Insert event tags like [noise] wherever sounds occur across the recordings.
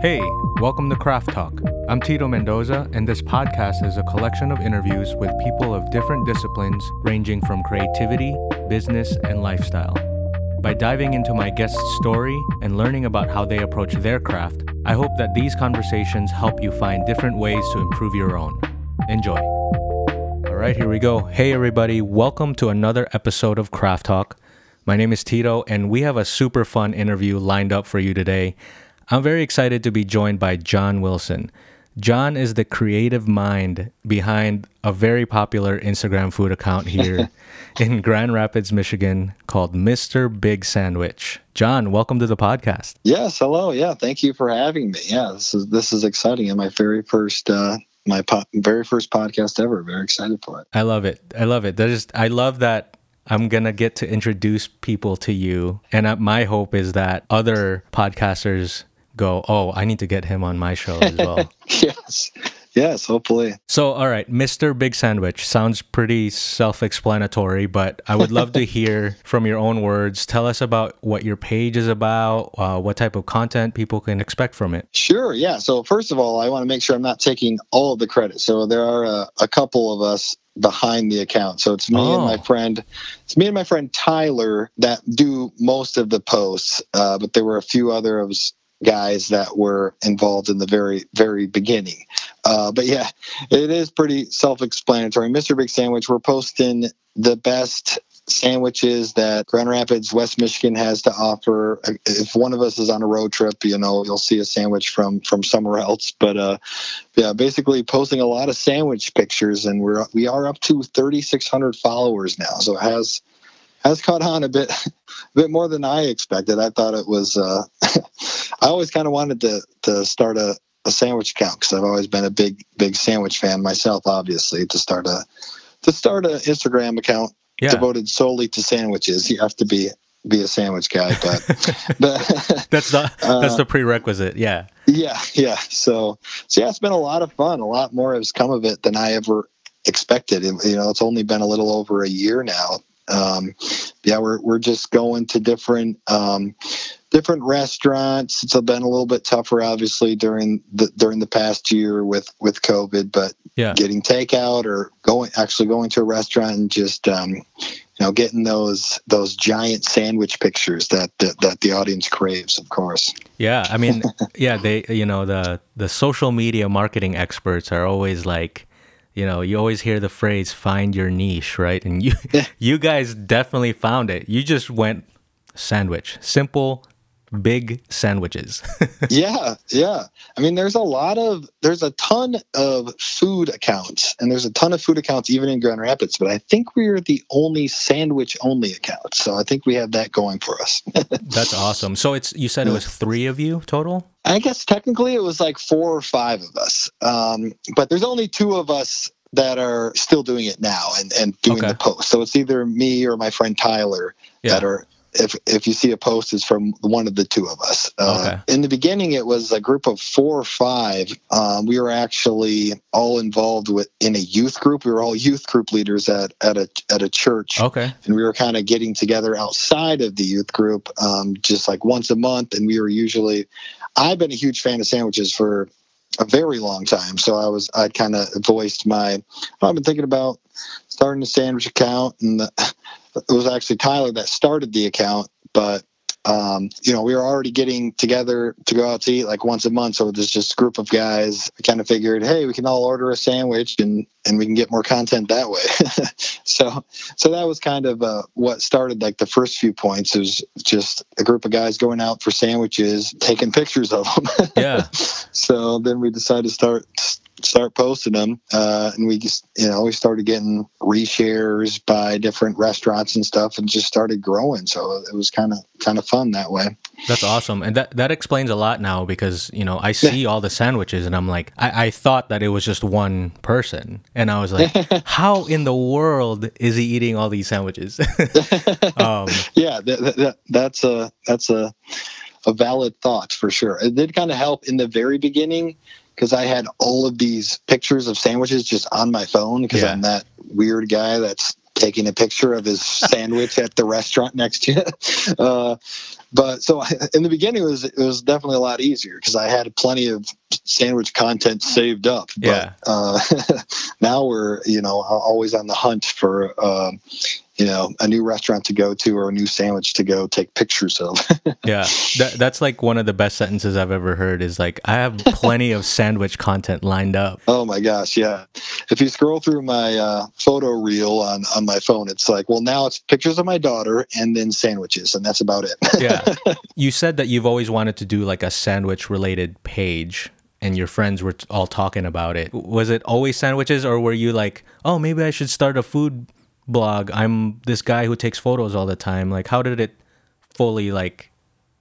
Hey, welcome to Craft Talk. I'm Tito Mendoza, and this podcast is a collection of interviews with people of different disciplines ranging from creativity, business, and lifestyle. By diving into my guest's story and learning about how they approach their craft, I hope that these conversations help you find different ways to improve your own. Enjoy. All right, here we go. Hey, everybody, welcome to another episode of Craft Talk. My name is Tito, and we have a super fun interview lined up for you today. I'm very excited to be joined by John Wilson. John is the creative mind behind a very popular Instagram food account [laughs] here in Grand Rapids, Michigan called Mr. Big Sandwich. John, welcome to the podcast. Yes, hello. Yeah, thank you for having me. Yeah, this is this is exciting and my very first uh my po- very first podcast ever. Very excited for it. I love it. I love it. That is I love that I'm going to get to introduce people to you. And my hope is that other podcasters go, oh, I need to get him on my show as [laughs] well. yes. Yes, hopefully. So, all right, Mr. Big Sandwich sounds pretty self explanatory, but I would love to [laughs] hear from your own words. Tell us about what your page is about, uh, what type of content people can expect from it. Sure. Yeah. So, first of all, I want to make sure I'm not taking all of the credit. So, there are a, a couple of us behind the account. So it's me oh. and my oh. friend, it's me and my friend Tyler that do most of the posts. Uh, but there were a few other of us guys that were involved in the very very beginning. Uh, but yeah it is pretty self-explanatory. Mr big sandwich we're posting the best sandwiches that grand rapids west michigan has to offer. If one of us is on a road trip you know you'll see a sandwich from from somewhere else. But uh yeah basically posting a lot of sandwich pictures and we're we are up to 3600 followers now. So it has has caught on a bit [laughs] a bit more than I expected. I thought it was. Uh, [laughs] I always kind of wanted to to start a, a sandwich account because I've always been a big big sandwich fan myself. Obviously, to start a to start an Instagram account yeah. devoted solely to sandwiches, you have to be be a sandwich guy. But, [laughs] but that's the that's the uh, prerequisite. Yeah. Yeah, yeah. So so yeah, it's been a lot of fun. A lot more has come of it than I ever expected. You know, it's only been a little over a year now um, yeah, we're we're just going to different um, different restaurants. It's been a little bit tougher, obviously, during the during the past year with with COVID. But yeah. getting takeout or going actually going to a restaurant and just um, you know getting those those giant sandwich pictures that, that that the audience craves, of course. Yeah, I mean, [laughs] yeah, they you know the the social media marketing experts are always like you know you always hear the phrase find your niche right? And you [laughs] you guys definitely found it. You just went sandwich. Simple big sandwiches [laughs] yeah yeah i mean there's a lot of there's a ton of food accounts and there's a ton of food accounts even in grand rapids but i think we're the only sandwich only account so i think we have that going for us [laughs] that's awesome so it's you said it was three of you total I guess technically it was like four or five of us, um, but there's only two of us that are still doing it now and, and doing okay. the post. So it's either me or my friend Tyler yeah. that are. If if you see a post, is from one of the two of us. Uh, okay. In the beginning, it was a group of four or five. Um, we were actually all involved with in a youth group. We were all youth group leaders at at a at a church. Okay. And we were kind of getting together outside of the youth group, um, just like once a month. And we were usually I've been a huge fan of sandwiches for a very long time. So I was I kind of voiced my I've been thinking about starting a sandwich account, and the, it was actually Tyler that started the account, but um, you know, we were already getting together to go out to eat like once a month. So there's just a group of guys. Kind of figured, hey, we can all order a sandwich and and we can get more content that way. [laughs] so so that was kind of uh, what started like the first few points. It was just a group of guys going out for sandwiches, taking pictures of them. [laughs] yeah. so then we decided to start start posting them uh, and we just you know we started getting reshares by different restaurants and stuff and just started growing. So it was kind of kind of fun that way. That's awesome. And that that explains a lot now because you know i see all the sandwiches and i'm like I, I thought that it was just one person. And i was like [laughs] how in the world is he eating all these sandwiches? [laughs] Um, yeah that, that, that's a that's a a valid thought for sure. It did kind of help in the very beginning because I had all of these pictures of sandwiches just on my phone because yeah. I'm that weird guy that's taking a picture of his [laughs] sandwich at the restaurant next to you. [laughs] Uh, but so in the beginning, it was it was definitely a lot easier because I had plenty of sandwich content saved up. But, yeah. Uh, [laughs] now we're you know always on the hunt for uh, you know a new restaurant to go to or a new sandwich to go take pictures of. [laughs] Yeah that, that's like one of the best sentences i've ever heard is like i have plenty of sandwich content lined up. Oh my gosh yeah. If you scroll through my uh, photo reel on on my phone it's like well now it's pictures of my daughter and then sandwiches and that's about it. [laughs] Yeah. You said that you've always wanted to do like a sandwich related page and your friends were all talking about it. Was it always sandwiches or were you like oh maybe i should start a food blog i'm this guy who takes photos all the time. Like how did it fully like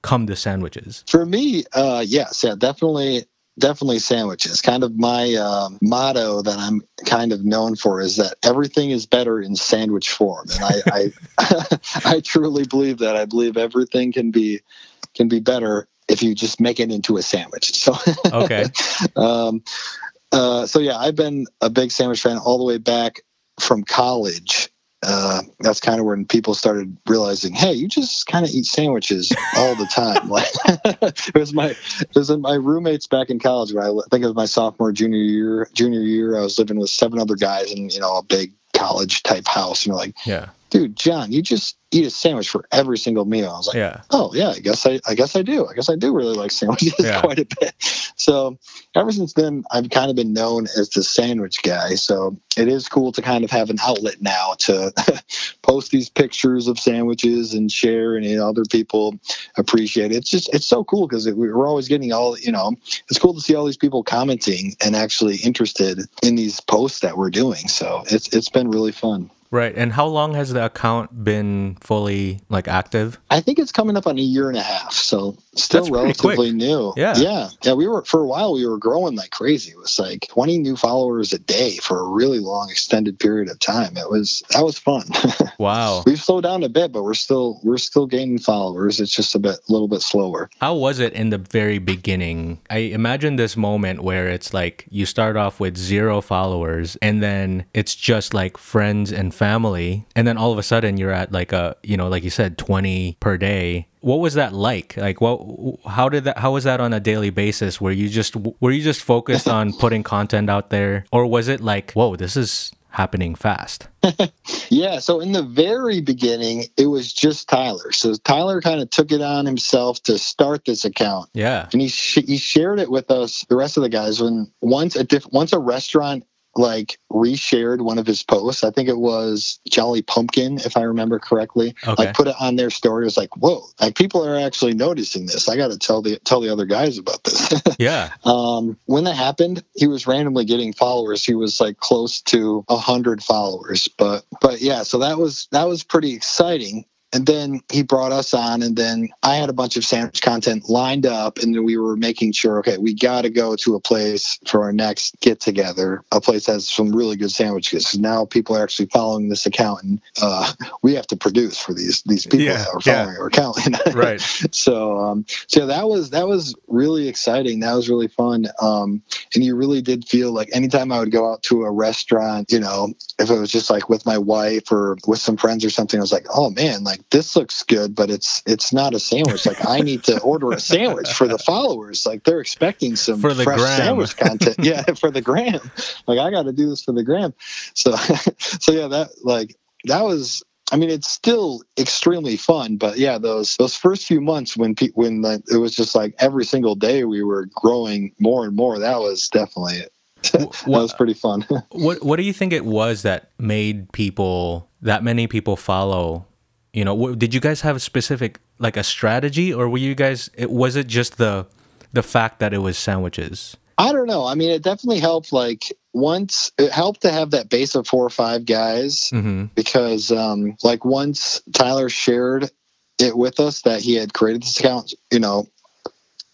come to sandwiches? For me uh yes yeah definitely definitely sandwiches. Kind of my um, motto that i'm kind of known for is that everything is better in sandwich form. And i I, [laughs] I truly believe that. I believe everything can be can be better if you just make it into a sandwich. So okay. [laughs] um uh, so yeah i've been a big sandwich fan all the way back from college uh, that's kind of when people started realizing, hey, you just kind of eat sandwiches all the time. [laughs] like [laughs] it was my it was my roommates back in college. Where I think it was my sophomore junior year. Junior year, I was living with seven other guys in you know a big college type house, and you're like, yeah, dude, John, you just eat a sandwich for every single meal. I was like, yeah. oh yeah, I guess I, I guess I do. I guess I do really like sandwiches [laughs] yeah. quite a bit. So ever since then, I've kind of been known as the sandwich guy. So it is cool to kind of have an outlet now to [laughs] post these pictures of sandwiches and share, and you know, other people appreciate it. It's just it's so cool because we're always getting all you know. It's cool to see all these people commenting and actually interested in these posts that we're doing. So it's it's been really fun. Right. And how long has the account been fully like active? I think it's coming up on a year and a half. So still That's relatively new. Yeah. Yeah. Yeah. We were for a while we were growing like crazy. It was like 20 new followers a day for a really long extended period of time. It was that was fun. [laughs] Wow. We've slowed down a bit, but we're still we're still gaining followers. It's just a bit a little bit slower. How was it in the very beginning? I imagine this moment where it's like you start off with zero followers and then it's just like friends and family and then all of a sudden you're at like a you know like you said 20 per day. What was that like? Like what how did that how was that on a daily basis? Were you just were you just focused on [laughs] putting content out there? Or was it like whoa this is happening fast? [laughs] Yeah so in the very beginning it was just tyler. So tyler kind of took it on himself to start this account. Yeah. And he, sh- he shared it with us the rest of the guys when once a diff- once a restaurant like reshared one of his posts. I think it was Jolly Pumpkin, if I remember correctly. Okay. Like put it on their story. It was like, whoa, like people are actually noticing this. I got to tell the tell the other guys about this. [laughs] yeah. Um, when that happened, he was randomly getting followers. He was like close to a hundred followers. But but yeah, so that was that was pretty exciting and then he brought us on and then i had a bunch of sandwich content lined up and then we were making sure okay we got to go to a place for our next get together a place that has some really good sandwiches now people are actually following this account and uh, we have to produce for these these people Yeah, that are following yeah. our account [laughs] Right. so um so that was that was really exciting that was really fun um and you really did feel like anytime i would go out to a restaurant you know if it was just like with my wife or with some friends or something i was like oh man like this looks good but it's it's not a sandwich. Like i need to order a sandwich for the followers. Like they're expecting some For the fresh gram. sandwich content. Yeah [laughs] for the gram. Like i got to do this for the gram. So [laughs] so yeah that like that was I mean, it's still extremely fun, but yeah, those those first few months when pe- when like, it was just like every single day we were growing more and more. That was definitely [laughs] that was pretty fun. [laughs] what what do you think it was that made people that many people follow you know wh- did you guys have a specific like a strategy or were you guys it was it just the the fact that it was sandwiches I don't know. I mean, it definitely helped. Like once it helped to have that base of four or five guys mm-hmm. because, um, like once Tyler shared it with us that he had created this account, you know.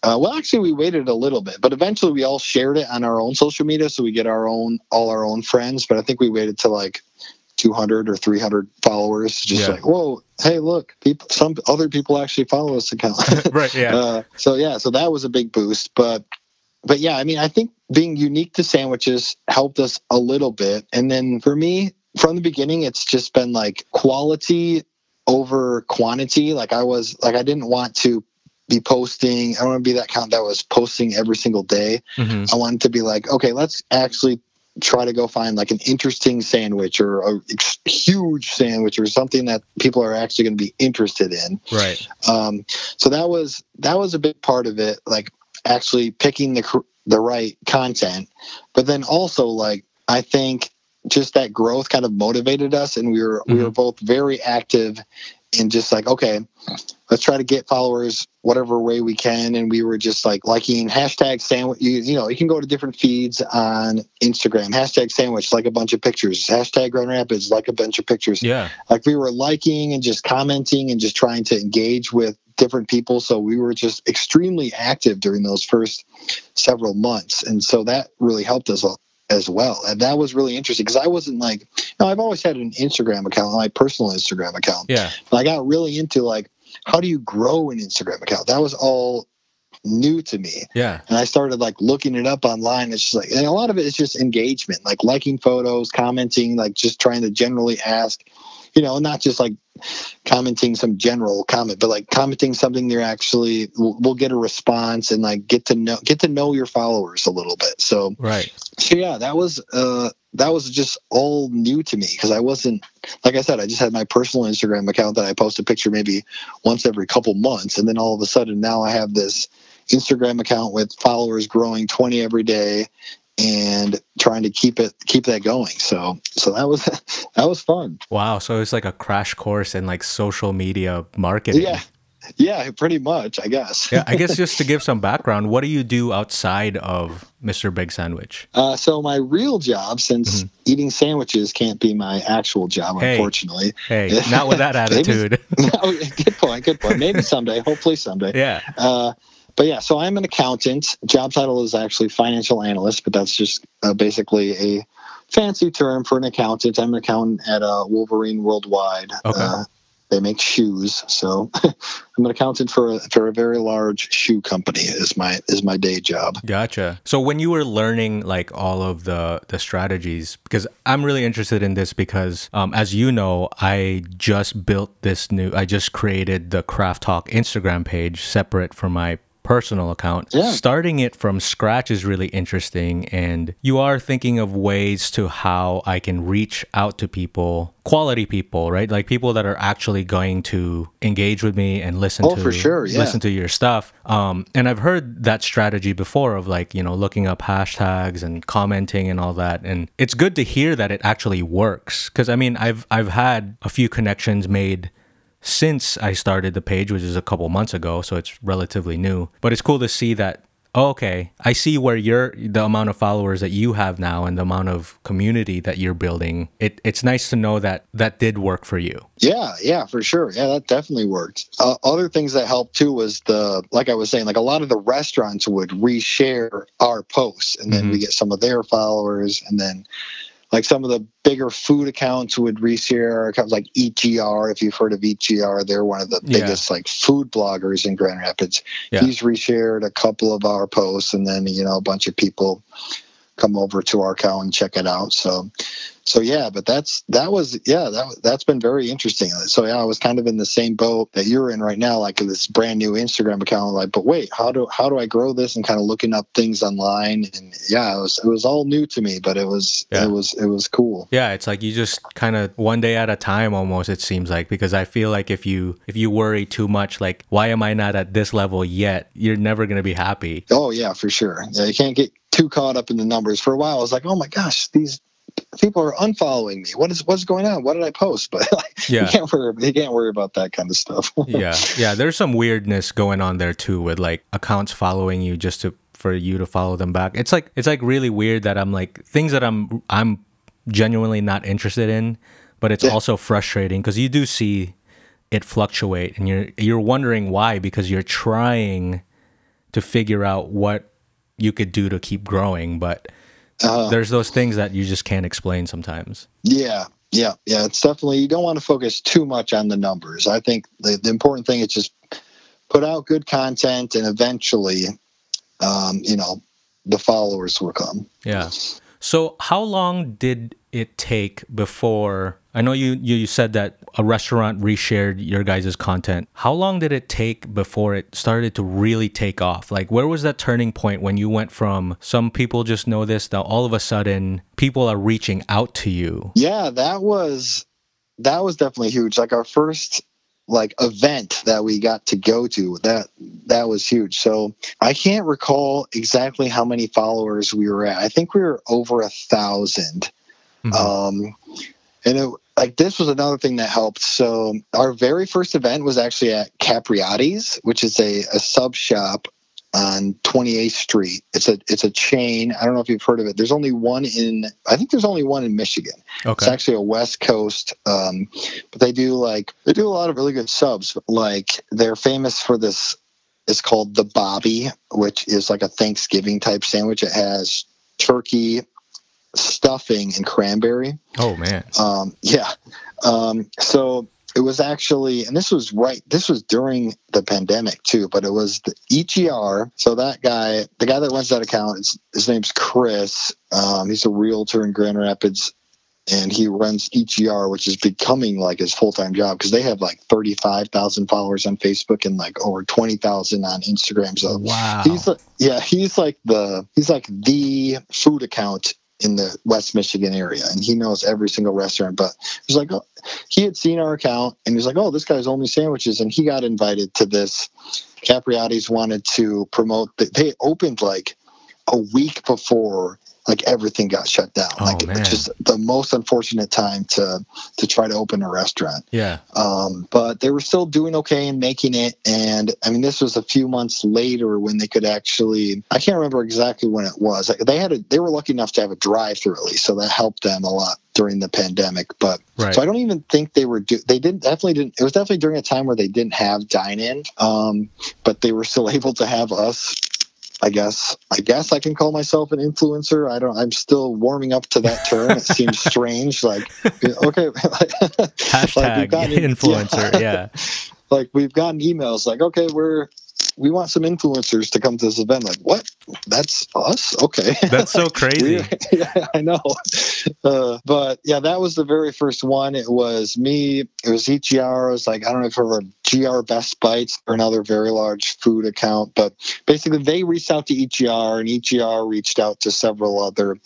Uh, well, actually, we waited a little bit, but eventually we all shared it on our own social media, so we get our own all our own friends. But I think we waited to like 200 or 300 followers, just Yeah. like, whoa, hey, look, people, some other people actually follow this account. [laughs] right yeah uh, so yeah, so that was a big boost. But but yeah, I mean, I think being unique to sandwiches helped us a little bit. And then for me, from the beginning, it's just been like quality over quantity. Like I was like I didn't want to be posting. I don't want to be that count that was posting every single day. Mm-hmm. I wanted to be like, okay, let's actually try to go find like an interesting sandwich or a huge sandwich or something that people are actually going to be interested in. Right. Um, so that was that was a big part of it, like actually picking the the right content, but then also like I think just that growth kind of motivated us, and we were mm-hmm. we were mm-hmm. both very active in just like okay let's try to get followers whatever way we can. And we were just like liking hashtag sandwich. You, you know, you can go to different feeds on Instagram. Hashtag sandwich, like a bunch of pictures. Hashtag Grand Rapids, like a bunch of pictures. Yeah. Like we were liking and just commenting and just trying to engage with different people. So we were just extremely active during those first several months. And so that really helped us as well. And that was really interesting because I wasn't like, you know, I've always had an Instagram account, my personal Instagram account. Yeah. But I got really into like, how do you grow an Instagram account? That was all new to me. Yeah. And I started like looking it up online. It's just like, and a lot of it is just engagement, like liking photos, commenting, like just trying to generally ask, you know, not just like commenting some general comment, but like commenting something you're actually will we'll get a response and like get to know get to know your followers a little bit. So right. So yeah, that was uh that was just all new to me because I wasn't like I said, I just had my personal Instagram account that I post a picture maybe once every couple months, and then all of a sudden now I have this Instagram account with followers growing 20 every day and trying to keep it keep that going. So so that was [laughs] that was fun. Wow. So it's like a crash course in like social media marketing. Yeah. Yeah pretty much i guess. Yeah i guess just to [laughs] give some background what do you do outside of mr big sandwich? Uh, so my real job since mm-hmm. eating sandwiches can't be my actual job hey, unfortunately. Hey [laughs] not with that attitude. Maybe, no, good point good point. Maybe someday hopefully someday. Yeah. Uh, but yeah, so I'm an accountant. Job title is actually financial analyst, but that's just uh, basically a fancy term for an accountant. I'm an accountant at uh, Wolverine Worldwide. Okay. Uh, they make shoes, so [laughs] I'm an accountant for a, for a very large shoe company. is my is my day job. Gotcha. So when you were learning like all of the the strategies, because I'm really interested in this because um, as you know, I just built this new. I just created the Craft Talk Instagram page separate from my personal account. Yeah. Starting it from scratch is really interesting. And you are thinking of ways to how I can reach out to people, quality people, right? Like people that are actually going to engage with me and listen oh, to for sure. yeah. listen to your stuff. Um, and I've heard that strategy before of like, you know, looking up hashtags and commenting and all that. And it's good to hear that it actually works. Cause I mean I've I've had a few connections made since I started the page, which is a couple months ago, so it's relatively new. But it's cool to see that. Oh, okay, I see where you're the amount of followers that you have now and the amount of community that you're building. It it's nice to know that that did work for you. Yeah, yeah, for sure. Yeah, that definitely worked. Uh, other things that helped too was the like I was saying, like a lot of the restaurants would reshare our posts, and then mm-hmm. we get some of their followers, and then like some of the bigger food accounts would reshare accounts like EGR. If you've heard of EGR, they're one of the yeah. biggest like food bloggers in Grand Rapids. Yeah. He's reshared a couple of our posts, and then you know a bunch of people come over to our account and check it out. So so yeah, but that's that was yeah that that's been very interesting. So yeah, I was kind of in the same boat that you're in right now, like this brand new Instagram account. Like, but wait, how do how do I grow this? And kind of looking up things online, and yeah, it was it was all new to me, but it was yeah. it was it was cool. Yeah, it's like you just kind of one day at a time almost. It seems like because I feel like if you if you worry too much, like why am I not at this level yet? You're never gonna be happy. Oh yeah, for sure. Yeah, you can't get too caught up in the numbers. For a while, I was like, oh my gosh, these people are unfollowing me. What is what's going on? What did I post? [laughs] But like, yeah. you can't worry. You can't worry about that kind of stuff. [laughs] yeah, yeah. There's some weirdness going on there too, with like accounts following you just to for you to follow them back. It's like it's like really weird that I'm like things that I'm I'm genuinely not interested in, but it's yeah. also frustrating because you do see it fluctuate, and you're you're wondering why because you're trying to figure out what you could do to keep growing, but uh, there's those things that you just can't explain sometimes. Yeah, yeah, yeah. It's definitely you don't want to focus too much on the numbers. I think the, the important thing is just put out good content, and eventually, um, you know, the followers will come. Yeah. So, how long did it take before I know you, you said that a restaurant reshared your guys' content. How long did it take before it started to really take off? Like, where was that turning point when you went from some people just know this, now all of a sudden people are reaching out to you? Yeah, that was that was definitely huge. Like our first like event that we got to go to that that was huge so i can't recall exactly how many followers we were at i think we were over a 1000 mm-hmm. um and it like this was another thing that helped. So our very first event was actually at Capriotti's, which is a, a sub shop on 28th Street. It's a it's a chain. I don't know if you've heard of it. There's only one in I think there's only one in Michigan. Okay. It's actually a West Coast, um, but they do like they do a lot of really good subs. Like they're famous for this. It's called the Bobbie, which is like a Thanksgiving type sandwich. It has turkey, stuffing and cranberry. Oh man. Um, yeah. Um, so it was actually, and this was right. This was during the pandemic too, but it was the EGR. So that guy, the guy that runs that account, his, his name's Chris. Um, he's a realtor in Grand Rapids. And he runs EGR, which is becoming like his full time job because they have like 35,000 followers on Facebook and like over 20,000 on Instagram. So wow. he's, yeah, he's like the, he's like the food account in the West Michigan area, and he knows every single restaurant. But he's like, oh, he had seen our account, and he's like, "Oh, this guy's only sandwiches," and he got invited to this. Capriotti's wanted to promote. The, they opened like a week before like everything got shut down. Oh, like man. it's just the most unfortunate time to to try to open a restaurant. Yeah. Um, but they were still doing okay and making it. And I mean, this was a few months later when they could actually. I can't remember exactly when it was. Like, they had a, they were lucky enough to have a drive through at least, so that helped them a lot during the pandemic. But right. so I don't even think they were. Do, they didn't definitely didn't. It was definitely during a time where they didn't have dine in. Um, but they were still [laughs] able to have us I guess I guess I can call myself an influencer. I don't. I'm still warming up to that term. It [laughs] seems strange. Like okay, [laughs] hashtag like influencer. Yeah. yeah. [laughs] Like we've gotten emails like, okay, we're we want some influencers to come to this event. Like, what? That's us? Okay. That's so [laughs] crazy. [laughs] yeah, I know. Uh, but yeah, that was the very first one. It was me. It was EGR. It was like, I don't know if ever GR Best Bites or another very large food account. But basically, they reached out to EGR, and EGR reached out to several other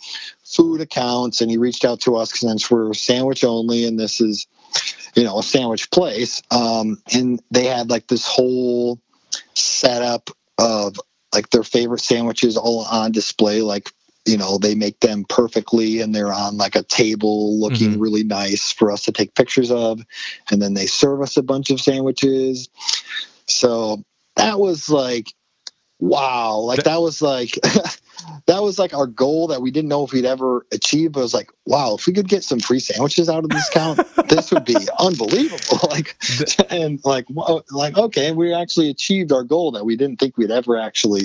food accounts. And he reached out to us since we're sandwich only, and this is you know a sandwich place um, and they had like this whole setup of like their favorite sandwiches all on display like you know they make them perfectly and they're on like a table looking mm-hmm. really nice for us to take pictures of and then they serve us a bunch of sandwiches so that was like wow like that was like [laughs] that was like our goal that we didn't know if we'd ever achieve. But it was like, wow, if we could get some free sandwiches out of this count, [laughs] this would be unbelievable. [laughs] Like, and like, like, okay, we actually achieved our goal that we didn't think we'd ever actually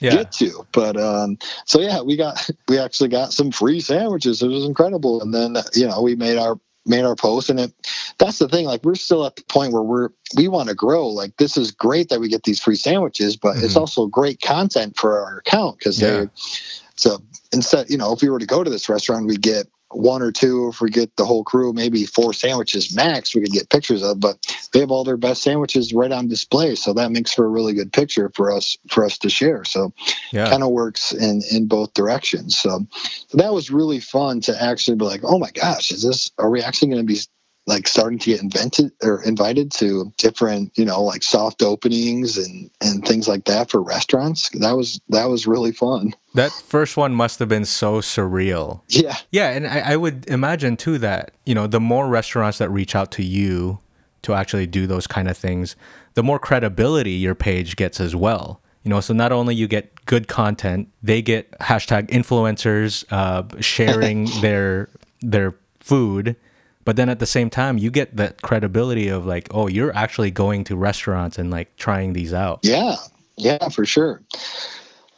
yeah. get to. But um, so yeah, we got we actually got some free sandwiches. It was incredible. And then you know we made our made our post and it that's the thing like we're still at the point where we're we want to grow like this is great that we get these free sandwiches but mm-hmm. it's also great content for our account because yeah. they so instead you know if we were to go to this restaurant we get one or two if we get the whole crew maybe four sandwiches max we could get pictures of but they have all their best sandwiches right on display. So that makes for a really good picture for us for us to share. So yeah. kind of works in in both directions. So, so that was really fun to actually be like oh my gosh is this are we actually going to be like starting to get invented or invited to different you know like soft openings and and things like that for restaurants. That was that was really fun. That first one must have been so surreal. Yeah. Yeah and I, I would imagine too that you know the more restaurants that reach out to you to actually do those kind of things the more credibility your page gets as well. You know so not only you get good content they get hashtag influencers uh, sharing [laughs] their their food but then at the same time you get that credibility of like oh you're actually going to restaurants and like trying these out. Yeah. Yeah for sure.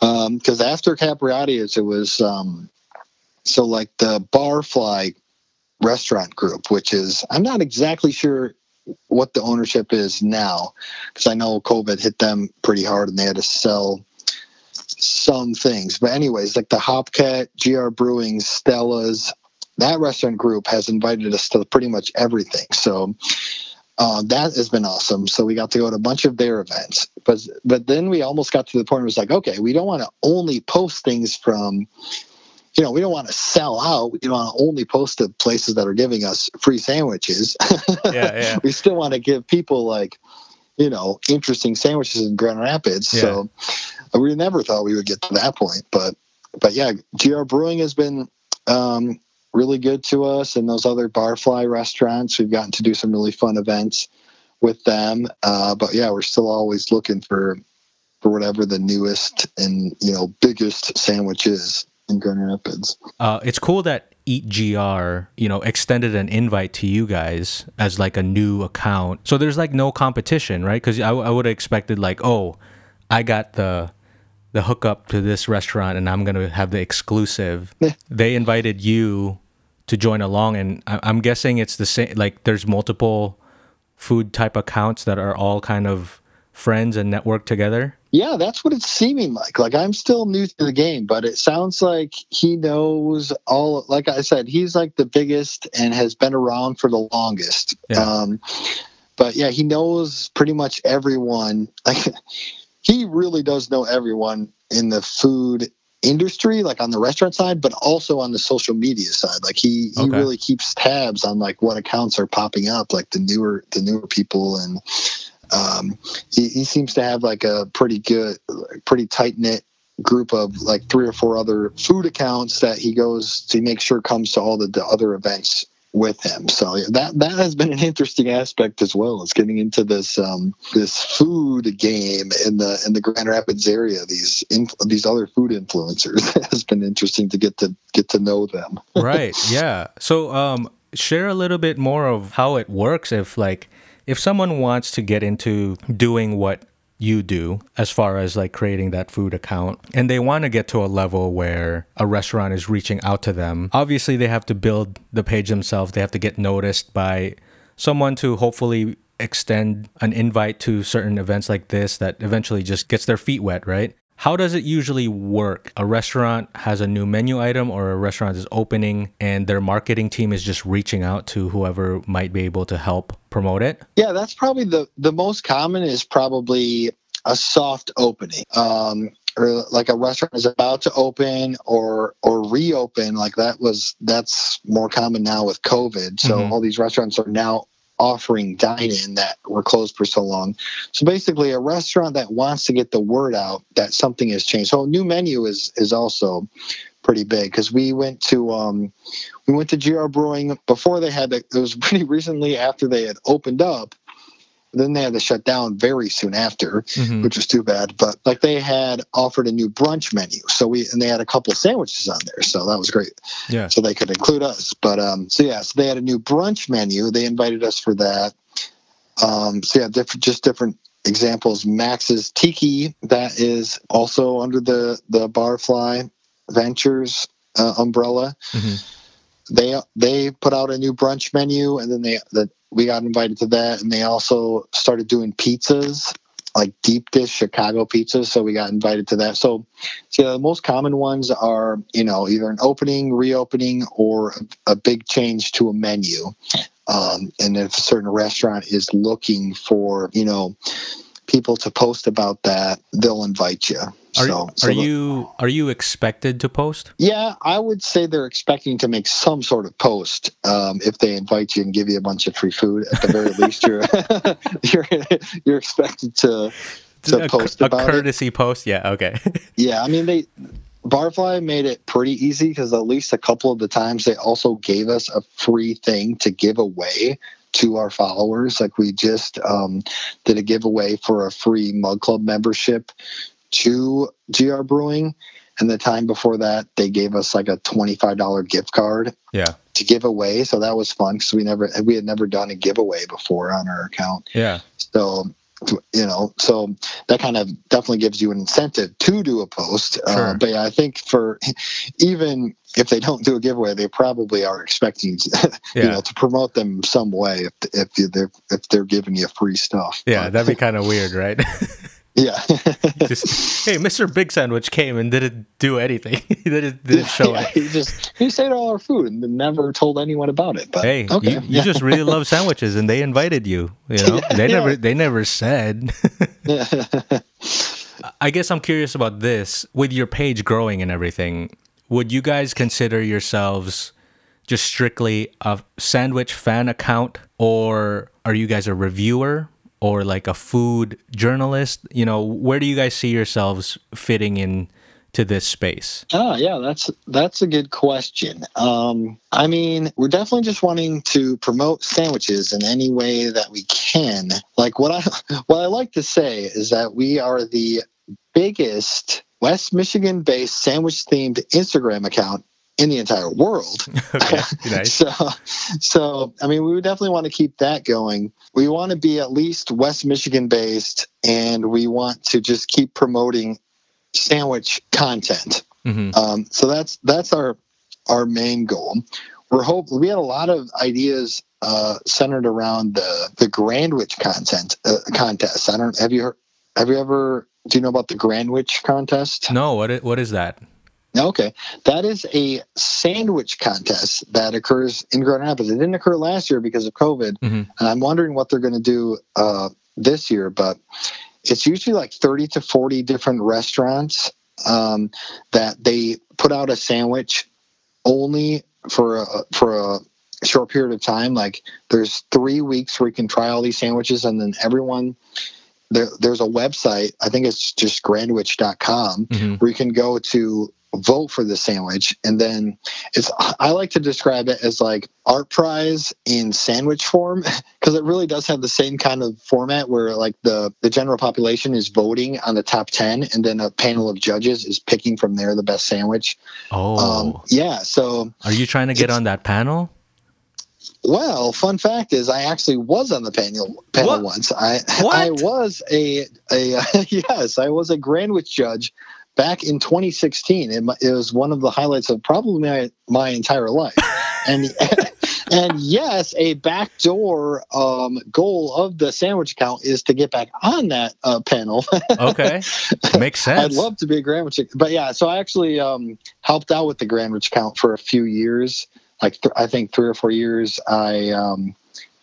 Because um, after capriotti's it was um, so like the barfly restaurant group which is i'm not exactly sure what the ownership is now because i know covid hit them pretty hard and they had to sell some things. But anyways like the hopcat gr brewing stella's that restaurant group has invited us to pretty much everything. So uh, that has been awesome. So we got to go to a bunch of their events, but but then we almost got to the point where it was like, okay, we don't want to only post things from, you know, we don't want to sell out. We don't want to only post to places that are giving us free sandwiches. Yeah, yeah. [laughs] we still want to give people like, you know, interesting sandwiches in Grand Rapids. Yeah. So we never thought we would get to that point, but but yeah, GR Brewing has been um, really good to us and those other barfly restaurants we've gotten to do some really fun events with them uh, but yeah we're still always looking for for whatever the newest and you know biggest sandwich is in grand rapids Uh, it's cool that Eat GR, you know, extended an invite to you guys as like a new account. So there's like no competition, right? Because I, I would have expected like, oh, I got the the hookup to this restaurant and I'm gonna have the exclusive. They invited you to join along, and I, I'm guessing it's the same. Like there's multiple food type accounts that are all kind of friends and network together. yeah that's what it's seeming like like i'm still new to the game but it sounds like he knows all like i said he's like the biggest and has been around for the longest Yeah. um but yeah he knows pretty much everyone [laughs] like he really does know everyone in the food industry like on the restaurant side but also on the social media side like he he Okay. really keeps tabs on like what accounts are popping up like the newer the newer people and um he, he seems to have like a pretty good pretty tight knit group of like three or four other food accounts that he goes to make sure comes to all the, the other events with him. So that that has been an interesting aspect as well. Is getting into this um, this food game in the in the Grand Rapids area. These inf- these other food influencers [laughs] has been interesting to get to get to know them. [laughs] right yeah so um share a little bit more of how it works if like if someone wants to get into doing what you do as far as like creating that food account. And they want to get to a level where a restaurant is reaching out to them. Obviously they have to build the page themselves. They have to get noticed by someone to hopefully extend an invite to certain events like this that eventually just gets their feet wet right how does it usually work? A restaurant has a new menu item or a restaurant is opening and their marketing team is just reaching out to whoever might be able to help promote it? Yeah, that's probably the the most common is probably a soft opening. Um, or like a restaurant is about to open or or reopen like that was that's more common now with covid so Mhm. all these restaurants are now offering dine-in that were closed for so long. So basically a restaurant that wants to get the word out that something has changed. So a new menu is is also pretty big because we went to um we went to gr brewing before they had the, it was [laughs] pretty recently after they had opened up then they had to shut down very soon after Mhm. which was too bad. But like they had offered a new brunch menu, so we and they had a couple of sandwiches on there, so that was great. Yeah. So they could include us. But um, so yeah, so they had a new brunch menu. They invited us for that. Um, so yeah, different, just different examples. Max's Tiki that is also under the the Barfly Ventures uh, umbrella. Mhm. They they put out a new brunch menu, and then they that we got invited to that, and they also started doing pizzas like deep dish Chicago pizzas. So we got invited to that. So, so yeah, the most common ones are, you know, either an opening, reopening, or a, a big change to a menu. Um, and if a certain restaurant is looking for, you know, people to post about that, they'll invite you. Are, so, so are the- you are you expected to post? yeah, I would say they're expecting to make some sort of post um, if they invite you and give you a bunch of free food. At the very [laughs] least, you're [laughs] you're you're expected to to a, post a about it. courtesy post? Yeah, okay. [laughs] Yeah, I mean they Barfly made it pretty easy because at least a couple of the times they also gave us a free thing to give away to our followers. Like we just um, did a giveaway for a free Mug Club membership to GR Brewing, and the time before that they gave us like a twenty five dollar gift card yeah. to give away. So that was fun because we never we had never done a giveaway before on our account. Yeah. So, you know, so that kind of definitely gives you an incentive to do a post. Sure. Uh, but yeah, I think for [laughs] even if they don't do a giveaway, they probably are expecting [laughs] you Yeah. know to promote them some way if if they're if they're giving you free stuff. Yeah, But- that'd be [laughs] kind of weird, right? Yeah. just, hey, [laughs] Mr. Big Sandwich came and didn't do anything. [laughs] he didn't, didn't show yeah, it. He just he ate all our food and never told anyone about it. But Hey, okay, you, you yeah. just really love sandwiches, and they invited you. You know, [laughs] they Yeah. never they never said. I guess I'm curious about this. With your page growing and everything, would you guys consider yourselves just strictly a sandwich fan account, or are you guys a reviewer or like a food journalist? You know, where do you guys see yourselves fitting in to this space? Ah, yeah, that's that's a good question. Um, I mean, we're definitely just wanting to promote sandwiches in any way that we can. Like what I [laughs] what I like to say is that we are the biggest West Michigan based sandwich themed Instagram account in the entire world. [laughs] Okay, [laughs] nice. So, so I mean, we would definitely want to keep that going. We want to be at least West Michigan based, and we want to just keep promoting sandwich content. hmm Um, so that's that's our our main goal. We're hope we had a lot of ideas uh, centered around the the Grandwich content uh, contest. I don't have you heard, have you ever do you know about the Grandwich contest? No, what what is that? Okay, that is a sandwich contest that occurs in Grand Rapids. It didn't occur last year because of COVID, Mhm. and I'm wondering what they're going to do uh, this year. But it's usually like 30 to 40 different restaurants um, that they put out a sandwich only for a, for a short period of time. Like there's three weeks where you can try all these sandwiches, and then everyone there. There's a website. I think it's just grandwich.com hmm where you can go to vote for the sandwich and then it's i like to describe it as like ArtPrize in sandwich form [laughs] because it really does have the same kind of format where like the the general population is voting on the top 10 and then a panel of judges is picking from there the best sandwich Oh, um yeah so are you trying to get on that panel? well fun fact is i actually was on the panel panel What? once i [laughs] What? i was a a [laughs] yes i was a grandwich judge back in 2016 it, it was one of the highlights of probably my, my entire life and [laughs] and yes a backdoor um, goal of the sandwich account is to get back on that uh, panel [laughs] Okay, makes sense. I'd love to be a Grandwich, but yeah. So I actually um, helped out with the Grandwich count for a few years, like th- I think three or four years. I um,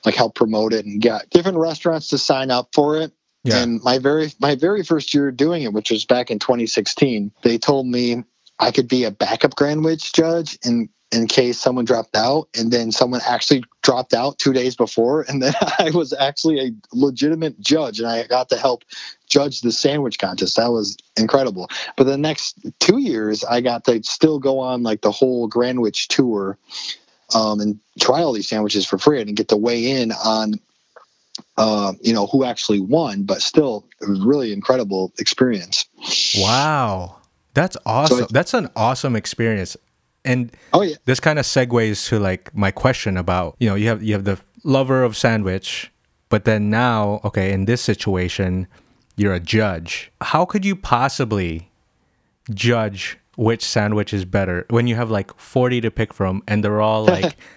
like helped promote it and got different restaurants to sign up for it. Yeah. And my very my very first year doing it, which was back in 2016, they told me I could be a backup Grandwich judge in in case someone dropped out, and then someone actually dropped out two days before, and then [laughs] I was actually a legitimate judge, and I got to help judge the sandwich contest. That was incredible. But the next two years, I got to still go on like the whole Grandwich tour um, and try all these sandwiches for free and get to weigh in on, uh, you know, who actually won. But still, it was really incredible experience. Wow. That's awesome. it- That's an awesome experience. And Oh yeah, this kind of segues to like my question about, you know, you have you have the lover of sandwich, but then now, okay, in this situation, you're a judge. How could you possibly judge which sandwich is better when you have like 40 to pick from and they're all like [laughs]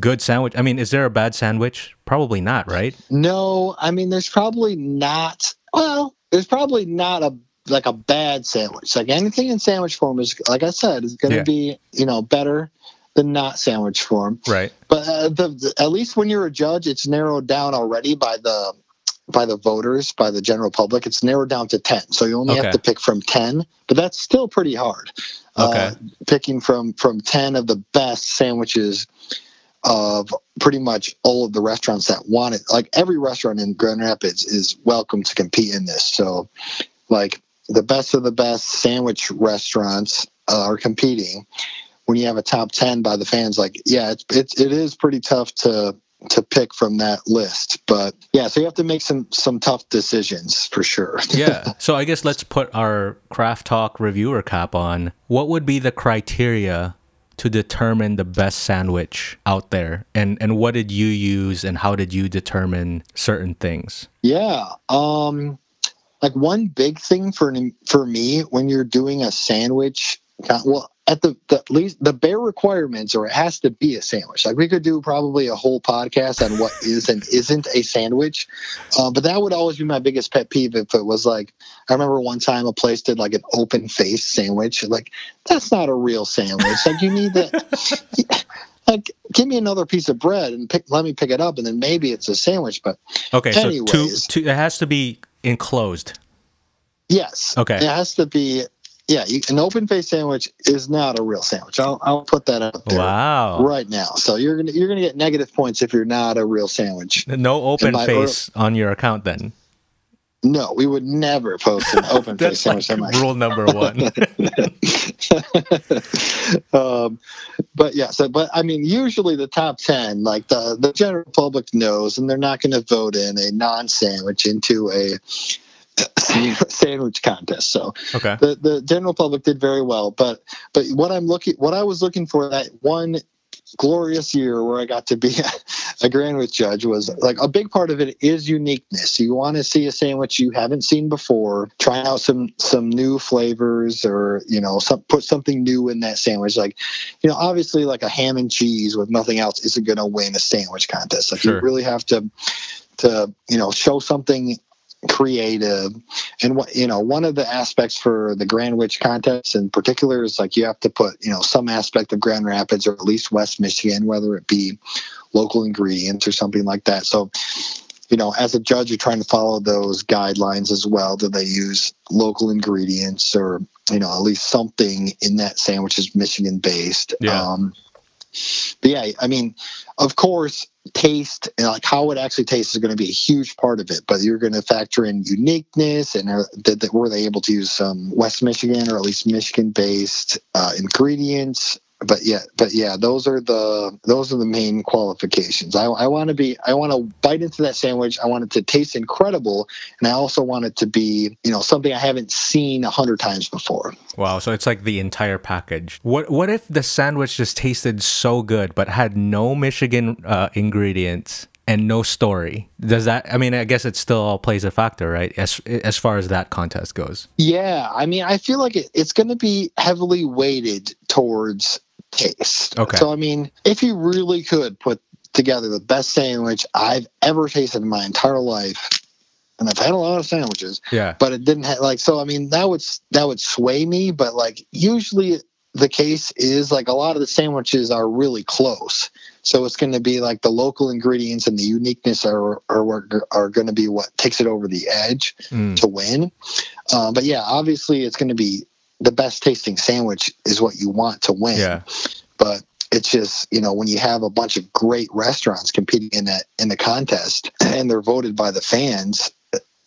good sandwich? I mean, is there a bad sandwich? Probably not, right? no, I mean, there's probably not. Well, there's probably not a like a bad sandwich. Like anything in sandwich form is, like I said, is going to Yeah. be you know better than not sandwich form. Right. But uh, the, the, at least when you're a judge, it's narrowed down already by the by the voters, by the general public. It's narrowed down to ten, so you only Okay. have to pick from ten. But that's still pretty hard. Okay. Uh, picking from from ten of the best sandwiches of pretty much all of the restaurants that want it. Like every restaurant in Grand Rapids is welcome to compete in this. So, like the best of the best sandwich restaurants are competing. When you have a top ten by the fans, like yeah, it's it's it is pretty tough to to pick from that list. But yeah, so you have to make some some tough decisions for sure. [laughs] yeah. So I guess let's put our craft talk reviewer cap on. What would be the criteria to determine the best sandwich out there? And and what did you use and how did you determine certain things? Yeah. Um like one big thing for for me when you're doing a sandwich well at the, the least the bare requirements or it has to be a sandwich. Like we could do probably a whole podcast on what is and isn't a sandwich. Uh, but that would always be my biggest pet peeve if it was like i remember one time a place did like an open face sandwich. Like that's not a real sandwich. Like you need that. [laughs] [laughs] Like give me another piece of bread and pick, let me pick it up and then maybe it's a sandwich but okay anyways, so two, two, it has to be enclosed. Yes. Okay. It has to be yeah, you, an open face sandwich is not a real sandwich. I'll, I'll put that out there wow. right now. So you're gonna you're gonna get negative points if you're not a real sandwich. No open face on your account then. No, we would never post an [laughs] open face sandwich. Like rule [laughs] number one. [laughs] um, but yeah, so but I mean, usually the top ten, like the the general public knows, and they're not going to vote in a non-sandwich into a [laughs] sandwich contest. So okay. the the general public did very well. But but what I'm looking what I was looking for that one glorious year where I got to be [laughs] a, Grandwich judge was like a big part of it is uniqueness. You want to see a sandwich you haven't seen before, try out some some new flavors or you know some put something new in that sandwich. Like you know obviously like a ham and cheese with nothing else isn't going to win a sandwich contest. Like sure. you really have to to you know show something creative and what you know one of the aspects for the grand Grandwich contest in particular is like you have to put you know some aspect of grand rapids or at least west michigan whether it be local ingredients or something like that. So you know as a judge you're trying to follow those guidelines as well. Do they use local ingredients or you know at least something in that sandwich is michigan based yeah. um but yeah i mean of course taste and like how it actually tastes is going to be a huge part of it but you're going to factor in uniqueness and are, that, were they able to use some west michigan or at least michigan based uh, ingredients but yeah but yeah those are the those are the main qualifications i, I want to be i want to bite into that sandwich i want it to taste incredible and i also want it to be you know something i haven't seen a hundred times before wow so it's like the entire package what what if the sandwich just tasted so good but had no michigan uh, ingredients and no story. Does that? I mean, I guess it still all plays a factor, right? As as far as that contest goes. Yeah, I mean, I feel like it, it's going to be heavily weighted towards taste. Okay. So I mean, if you really could put together the best sandwich I've ever tasted in my entire life, and I've had a lot of sandwiches. Yeah. But it didn't have like so. I mean, that would that would sway me. But like usually the case is like a lot of the sandwiches are really close. So it's going to be like the local ingredients and the uniqueness are are, are going to be what takes it over the edge mm. to win. Um, but yeah, obviously it's going to be the best tasting sandwich is what you want to win. Yeah. But it's just you know when you have a bunch of great restaurants competing in that in the contest [clears throat] and they're voted by the fans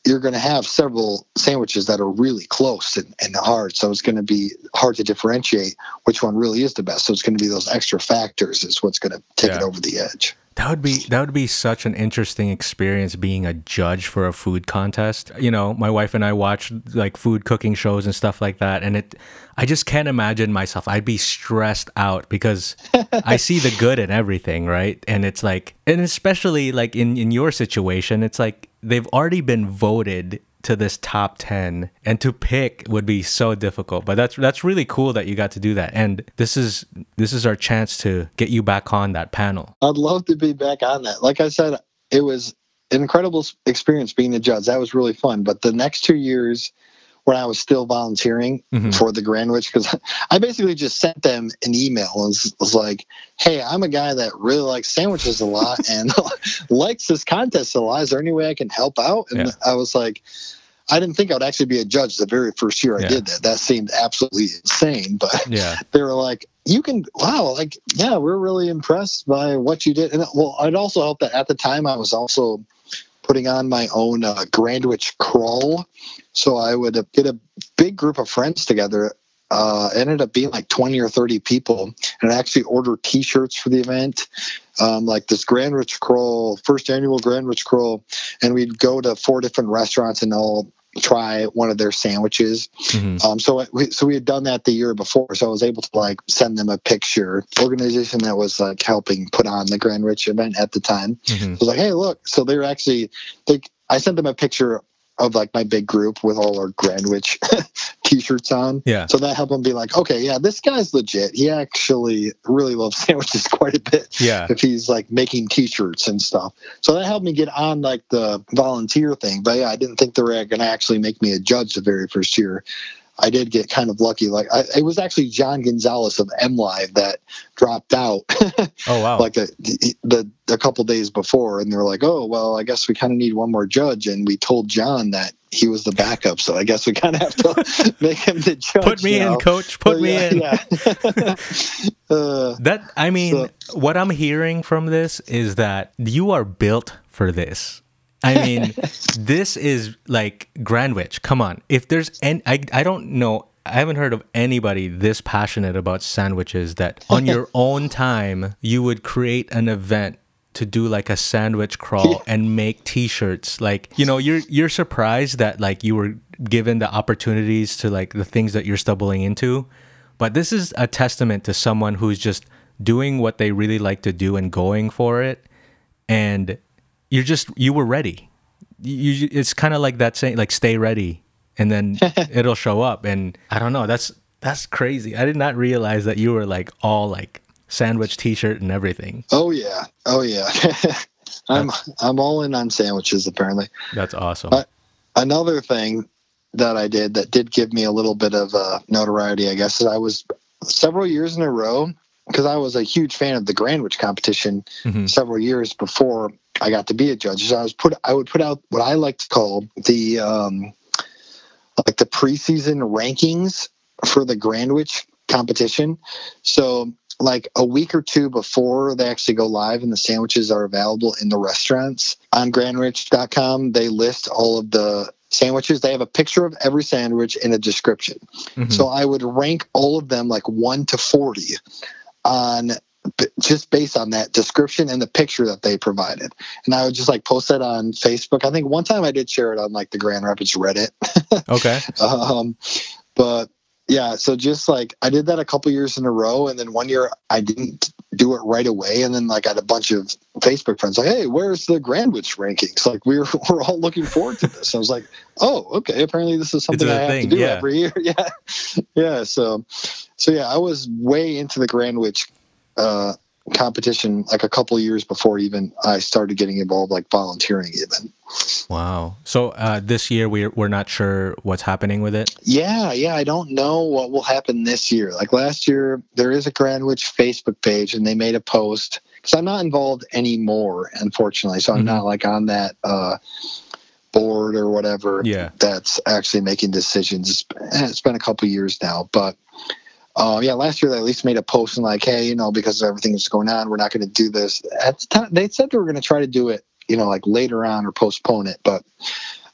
you're going to have several sandwiches that are really close and, and hard so it's going to be hard to differentiate which one really is the best so it's going to be those extra factors is what's going to take yeah. it over the edge that would be that would be such an interesting experience being a judge for a food contest. You know, my wife and I watch like food cooking shows and stuff like that and it I just can't imagine myself. I'd be stressed out because I [laughs] see the good in everything, right? And it's like and especially like in in your situation, it's like they've already been voted to this top 10 and to pick would be so difficult but that's that's really cool that you got to do that and this is this is our chance to get you back on that panel i'd love to be back on that like i said it was an incredible experience being a judge that was really fun but the next two years when I was still volunteering mm-hmm. for the Grandwich because [laughs] I basically just sent them an email and was, was, like, "Hey, I'm a guy that really likes sandwiches a lot [laughs] and [laughs] likes this contest a lot. Is there any way I can help out?" And yeah. I was like, I didn't think I would actually be a judge the very first year I yeah. did that. That seemed absolutely insane. But yeah. [laughs] they were like, you can, wow, like, yeah, we're really impressed by what you did. And well, it also helped that at the time I was also putting on my own uh, Grandwich crawl. So I would get a big group of friends together. Uh, ended up being like 20 or 30 people, and I actually ordered T-shirts for the event, um, like this Grandwich Crawl, first annual Grandwich Crawl, and we'd go to four different restaurants and all try one of their sandwiches. Mm-hmm. Um, so we, so we had done that the year before, so I was able to like send them a picture. Organization that was like helping put on the Grandwich event at the time mm-hmm. was like, hey, look. So they were actually they. I sent them a picture of like my big group with all our Grandwich [laughs] t-shirts on. Yeah. So that helped him be like, okay, yeah, this guy's legit. He actually really loves [laughs] sandwiches quite a bit. Yeah. If he's like making t-shirts and stuff. So that helped me get on like the volunteer thing. But yeah, I didn't think they were going to actually make me a judge the very first year. I did get kind of lucky. Like I, it was actually John Gonzalez of MLive that dropped out. Oh wow. [laughs] like a, the a couple days before, and they're like, "Oh well, I guess we kind of need one more judge." And we told John that he was the backup, so I guess we kind of have to [laughs] make him the judge. Put me now. in, coach. Put So, me yeah, in. Yeah. [laughs] uh, That I mean, what I'm hearing from this is that you are built for this. I mean, this is like Grandwich. Come on. If there's any, I, I don't know. I haven't heard of anybody this passionate about sandwiches that on your [laughs] own time you would create an event to do like a sandwich crawl and make t-shirts like you know you're you're surprised that like you were given the opportunities to like the things that you're stumbling into but this is a testament to someone who's just doing what they really like to do and going for it and you're just you were ready you, you it's kind of like that saying like stay ready and then [laughs] it'll show up and i don't know that's that's crazy i did not realize that you were like all like sandwich t-shirt and everything oh yeah, oh yeah. [laughs] I'm I'm all in on sandwiches apparently. that's awesome Uh, Another thing that I did that did give me a little bit of uh, notoriety, I guess, is I was several years in a row because I was a huge fan of the Grandwich competition Mhm. several years before I got to be a judge. So I was put I would put out what I like to call the um, like the preseason rankings for the Grandwich competition. So like a week or two before they actually go live and the sandwiches are available in the restaurants on grandwich.com they list all of the sandwiches they have a picture of every sandwich in a description Mhm. so i would rank all of them like 1 to 40 on just based on that description and the picture that they provided and i would just like post that on facebook i think one time i did share it on like the grand rapids reddit [laughs] okay um, but yeah, so just like I did that a couple years in a row, and then one year I didn't do it right away, and then like I had a bunch of Facebook friends like, "Hey, where's the Grand Grandwich rankings?" Like we were [laughs] we're all looking forward to this. I was like, "Oh, okay. Apparently this is something I have thing, to do yeah. every year." [laughs] Yeah, yeah. So, so yeah, I was way into the Grand Grandwich uh, competition like a couple years before even I started getting involved, like volunteering even. wow so uh, this year we're, we're not sure what's happening with it Yeah, yeah, I don't know what will happen this year. Like last year, there is a Grandwich Facebook page, and they made a post because I'm not involved anymore, unfortunately. So I'm Mhm. not like on that uh, board or whatever yeah that's actually making decisions. It's been a couple years now, but uh, yeah, last year they at least made a post and like, hey, you know, because everything that's going on, we're not going to do this. At the time, they said they were going to try to do it, you know, like later on or postpone it, but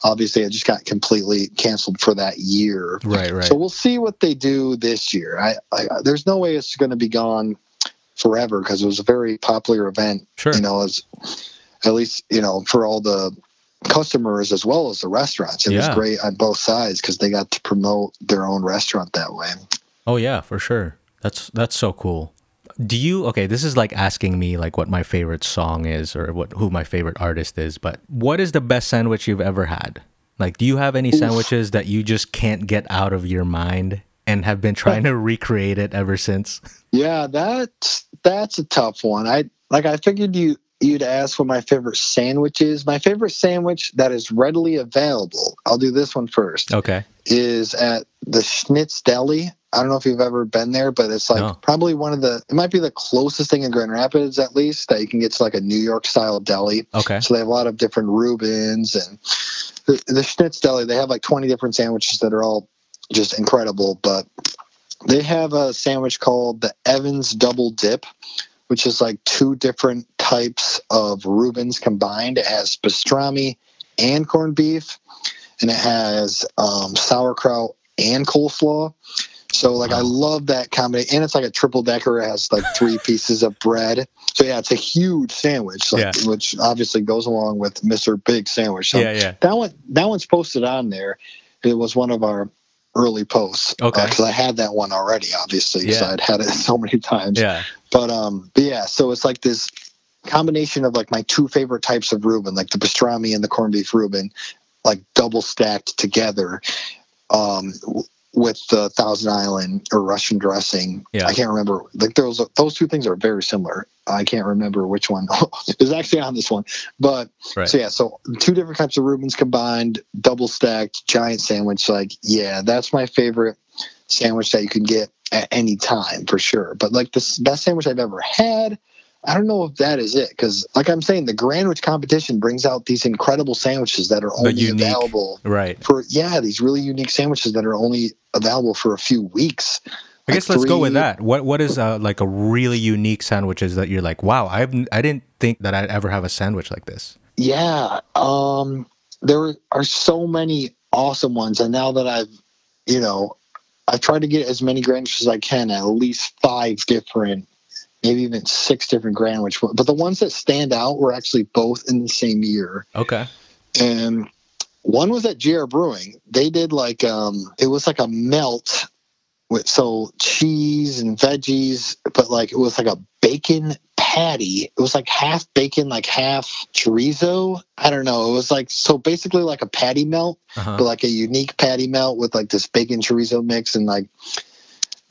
obviously it just got completely canceled for that year. right right So we'll see what they do this year. I, I there's no way it's going to be gone forever because it was a very popular event. sure You know, as at least you know for all the customers as well as the restaurants. It Yeah. was great on both sides because they got to promote their own restaurant that way. Oh yeah, for sure. That's that's so cool. Do you okay, this is like asking me like what my favorite song is or what who my favorite artist is, but what is the best sandwich you've ever had? Like do you have any sandwiches that you just can't get out of your mind and have been trying to recreate it ever since? Yeah, that's that's a tough one. I like I figured you you'd ask what my favorite sandwich is. My favorite sandwich that is readily available. I'll do this one first. Okay. is at the Schnitz Deli. I don't know if you've ever been there, but it's like No. probably one of the, it might be the closest thing in Grand Rapids at least that you can get to like a New York style deli. Okay. So they have a lot of different Reubens and the, the Schnitz Deli, they have like 20 different sandwiches that are all just incredible. But they have a sandwich called the Evans Double Dip, which is like two different types of Reubens combined. It has pastrami and corned beef, and it has um, sauerkraut and coleslaw. So like I love that combination, and it's like a triple decker. It has like three [laughs] pieces of bread. So yeah, it's a huge sandwich, like, Yeah. which obviously goes along with Mr. Big Sandwich. So Yeah, yeah. that one that one's posted on there. It was one of our early posts. Okay. Because I had that one already, obviously, Yeah. I'd had it [laughs] so many times. Yeah. But um, but yeah, so it's like this combination of like my two favorite types of Reuben, like the pastrami and the corned beef Reuben, like double stacked together um, with the Thousand Island or Russian dressing. Yeah. I can't remember. Like those those two things are very similar. I can't remember which one [laughs] is actually on this one, but Right. so yeah, so two different types of Reubens combined, double stacked, giant sandwich. Like yeah, that's my favorite sandwich that you can get at any time for sure. But like the best sandwich I've ever had. I don't know if that is it because, like I'm saying, the Grandwich competition brings out these incredible sandwiches that are only available Right. for yeah these really unique sandwiches that are only available for a few weeks I guess Like let's go with that. What what is uh, like a really unique sandwiches that you're like, wow, I've I didn't think that I'd ever have a sandwich like this. yeah um there are so many awesome ones and now that i've you know i've tried to get as many grandwich as i can at least five different maybe even six different grandwich but the ones that stand out were actually both in the same year Okay. and one was at GR Brewing. They did like um it was like a melt with so cheese and veggies, but like it was like a bacon patty. It was like half bacon, like half chorizo. I don't know. It was like so basically like a patty melt, Uh-huh. but like a unique patty melt with like this bacon chorizo mix and like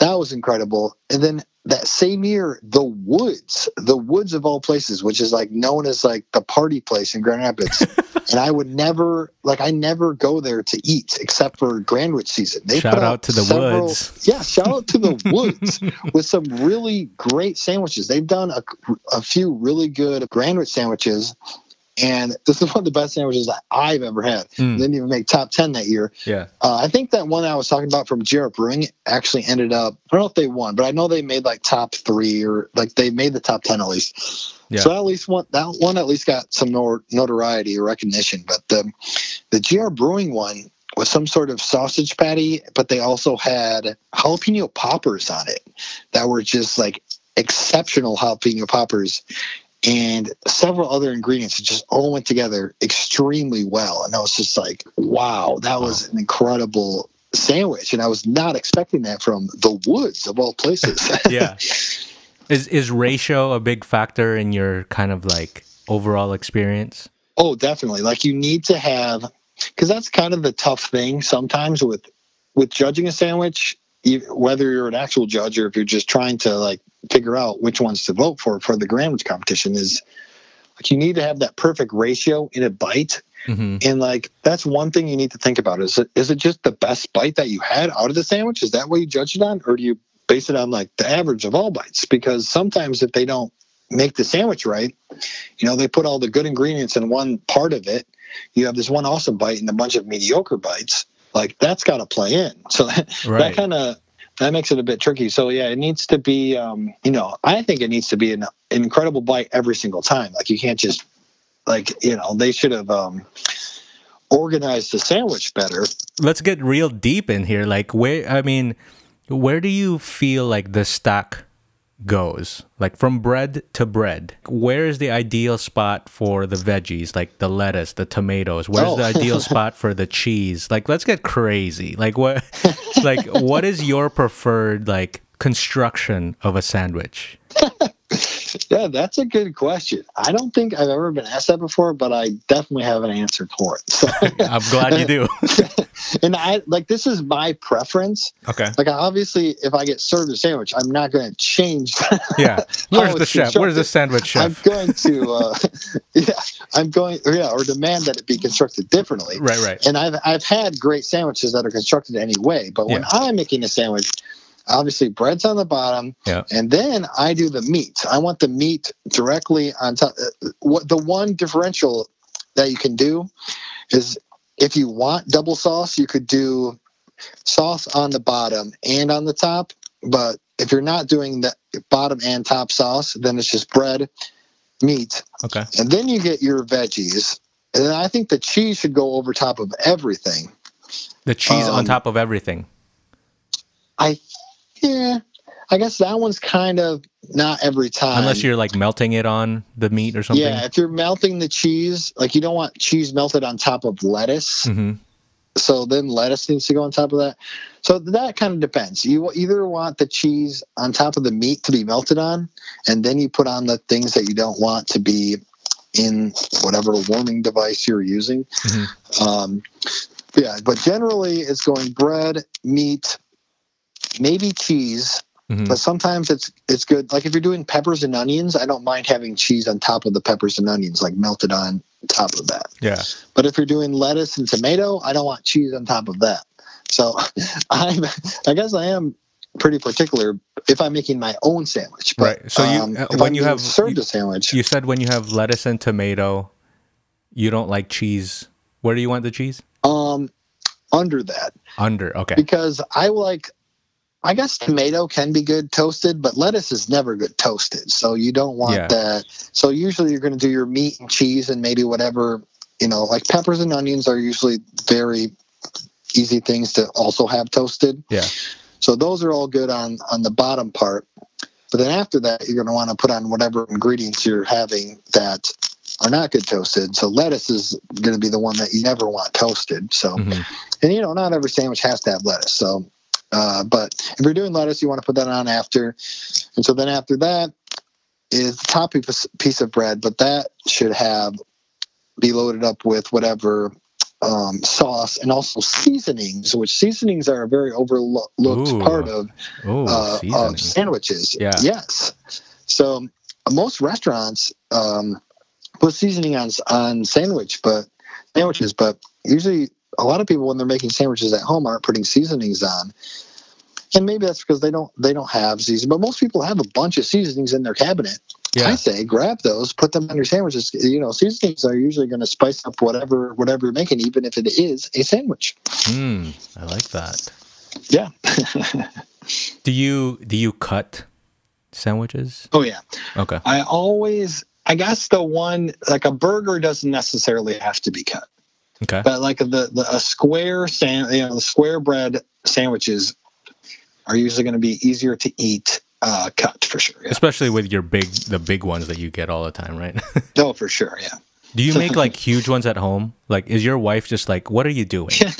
that was incredible. And then that same year, the Woods, the Woods of all places, which is like known as like the party place in Grand Rapids. [laughs] and I would never, like, I never go there to eat except for Grandwich season. They Shout put out to the several- Woods. Yeah, shout out to the [laughs] Woods with some really great sandwiches. They've done a, a few really good Grandwich sandwiches. And this is one of the best sandwiches that I've ever had. Mm. Didn't even make top 10 that year. Yeah. Uh, I think that one I was talking about from GR Brewing actually ended up. I don't know if they won, but I know they made like top three or like they made the top ten at least. Yeah. So at least one that one at least got some notoriety or recognition. But the the GR Brewing one was some sort of sausage patty, but they also had jalapeno poppers on it that were just like exceptional jalapeno poppers. And several other ingredients that just all went together extremely well. And I was just like, wow, that was an incredible sandwich. And I was not expecting that from the woods of all places. [laughs] [laughs] Yeah. is is ratio a big factor in your kind of like overall experience? Oh, definitely. Like you need to have because that's kind of the tough thing sometimes with with judging a sandwich, whether you're an actual judge or if you're just trying to like figure out which ones to vote for for the Grandwich competition is like you need to have that perfect ratio in a bite. hmm And like that's one thing you need to think about is it is it just the best bite that you had out of the sandwich? Is that what you judge it on, or do you base it on like the average of all bites? Because sometimes if they don't make the sandwich right, you know they put all the good ingredients in one part of it. You have this one awesome bite and a bunch of mediocre bites. Like that's got to play in. [laughs] So that, Right. that kind of that makes it a bit tricky. So yeah, it needs to be. Um, you know, I think it needs to be an incredible bite every single time. Like you can't just like you know they should have um organized the sandwich better Let's get real deep in here. Like where I mean, where do you feel like the stack goes? Like from bread to bread. Where is the ideal spot for the veggies, like the lettuce, the tomatoes? Where's Oh. the ideal [laughs] spot for the cheese? Like let's get crazy. Like what [laughs] like what is your preferred like construction of a sandwich? Yeah that's a good question i don't think i've ever been asked that before but i definitely have an answer for it so, [laughs] I'm glad you do. [laughs] and i like this is my preference okay. like obviously if i get served a sandwich i'm not going to change [laughs] Yeah. Where's the chef? Where's the sandwich i'm going to uh yeah i'm going yeah or demand that it be constructed differently Right, right. and I've I've had great sandwiches that are constructed anyway. But when Yeah. I'm making a sandwich, obviously bread's on the bottom, Yeah. and then I do the meat. I want the meat directly on top. uh, What the one differential that you can do is if you want double sauce, you could do sauce on the bottom and on the top. But if you're not doing the bottom and top sauce, then it's just bread, meat, Okay. and then you get your veggies. And then I think the cheese should go over top of everything. The cheese on Um, top of everything. I, yeah, I guess that one's kind of not every time. Unless you're like melting it on the meat or something. yeah, if you're melting the cheese, like you don't want cheese melted on top of lettuce. hmm So then lettuce needs to go on top of that. So that kind of depends. You either want the cheese on top of the meat to be melted on, and then you put on the things that you don't want to be in whatever warming device you're using. Mm-hmm. Um, yeah, but generally it's going bread, meat, maybe cheese. Mm-hmm. But sometimes it's it's good. Like if you're doing peppers and onions, I don't mind having cheese on top of the peppers and onions, like melted on top of that. Yeah. But if you're doing lettuce and tomato, I don't want cheese on top of that. So [laughs] I'm I guess I am pretty particular if I'm making my own sandwich. But, right. So you um, uh, when I'm you have served you, a sandwich, you said when you have lettuce and tomato, you don't like cheese. Where do you want the cheese? Um, under that. Under okay. Because I like. I guess tomato can be good toasted, but lettuce is never good toasted. So you don't want yeah. that. So usually you're going to do your meat and cheese and maybe whatever, you know, like peppers and onions are usually very easy things to also have toasted. Yeah. So those are all good on on the bottom part. But then after that, you're going to want to put on whatever ingredients you're having that are not good toasted. So lettuce is going to be the one that you never want toasted. So, mm-hmm. and you know, not every sandwich has to have lettuce. So, uh, but if you're doing lettuce, you want to put that on after. And so then after that is the top piece of bread, but that should have be loaded up with whatever um, sauce and also seasonings, which seasonings are a very overlooked Ooh. part of, Ooh, uh, of sandwiches. Yeah. Yes. So most restaurants um, put seasoning on on sandwich, but sandwiches, but usually a lot of people when they're making sandwiches at home aren't putting seasonings on. And maybe that's because they don't they don't have seasoning, but most people have a bunch of seasonings in their cabinet yeah. I say grab those, put them on your sandwiches. You know, seasonings are usually going to spice up whatever whatever you're making, even if it is a sandwich. Mm, I like that. Yeah. [laughs] do you do you cut sandwiches? Oh yeah. Okay. I always, I guess the one like a burger doesn't necessarily have to be cut. Okay. But like the, the a square sand, you know, the square bread sandwiches are usually going to be easier to eat uh, cut for sure. Yeah. Especially with your big, the big ones that you get all the time, right? [laughs] oh, for sure. Yeah. Do you make like [laughs] huge ones at home? Like, is your wife just like, what are you doing? [laughs]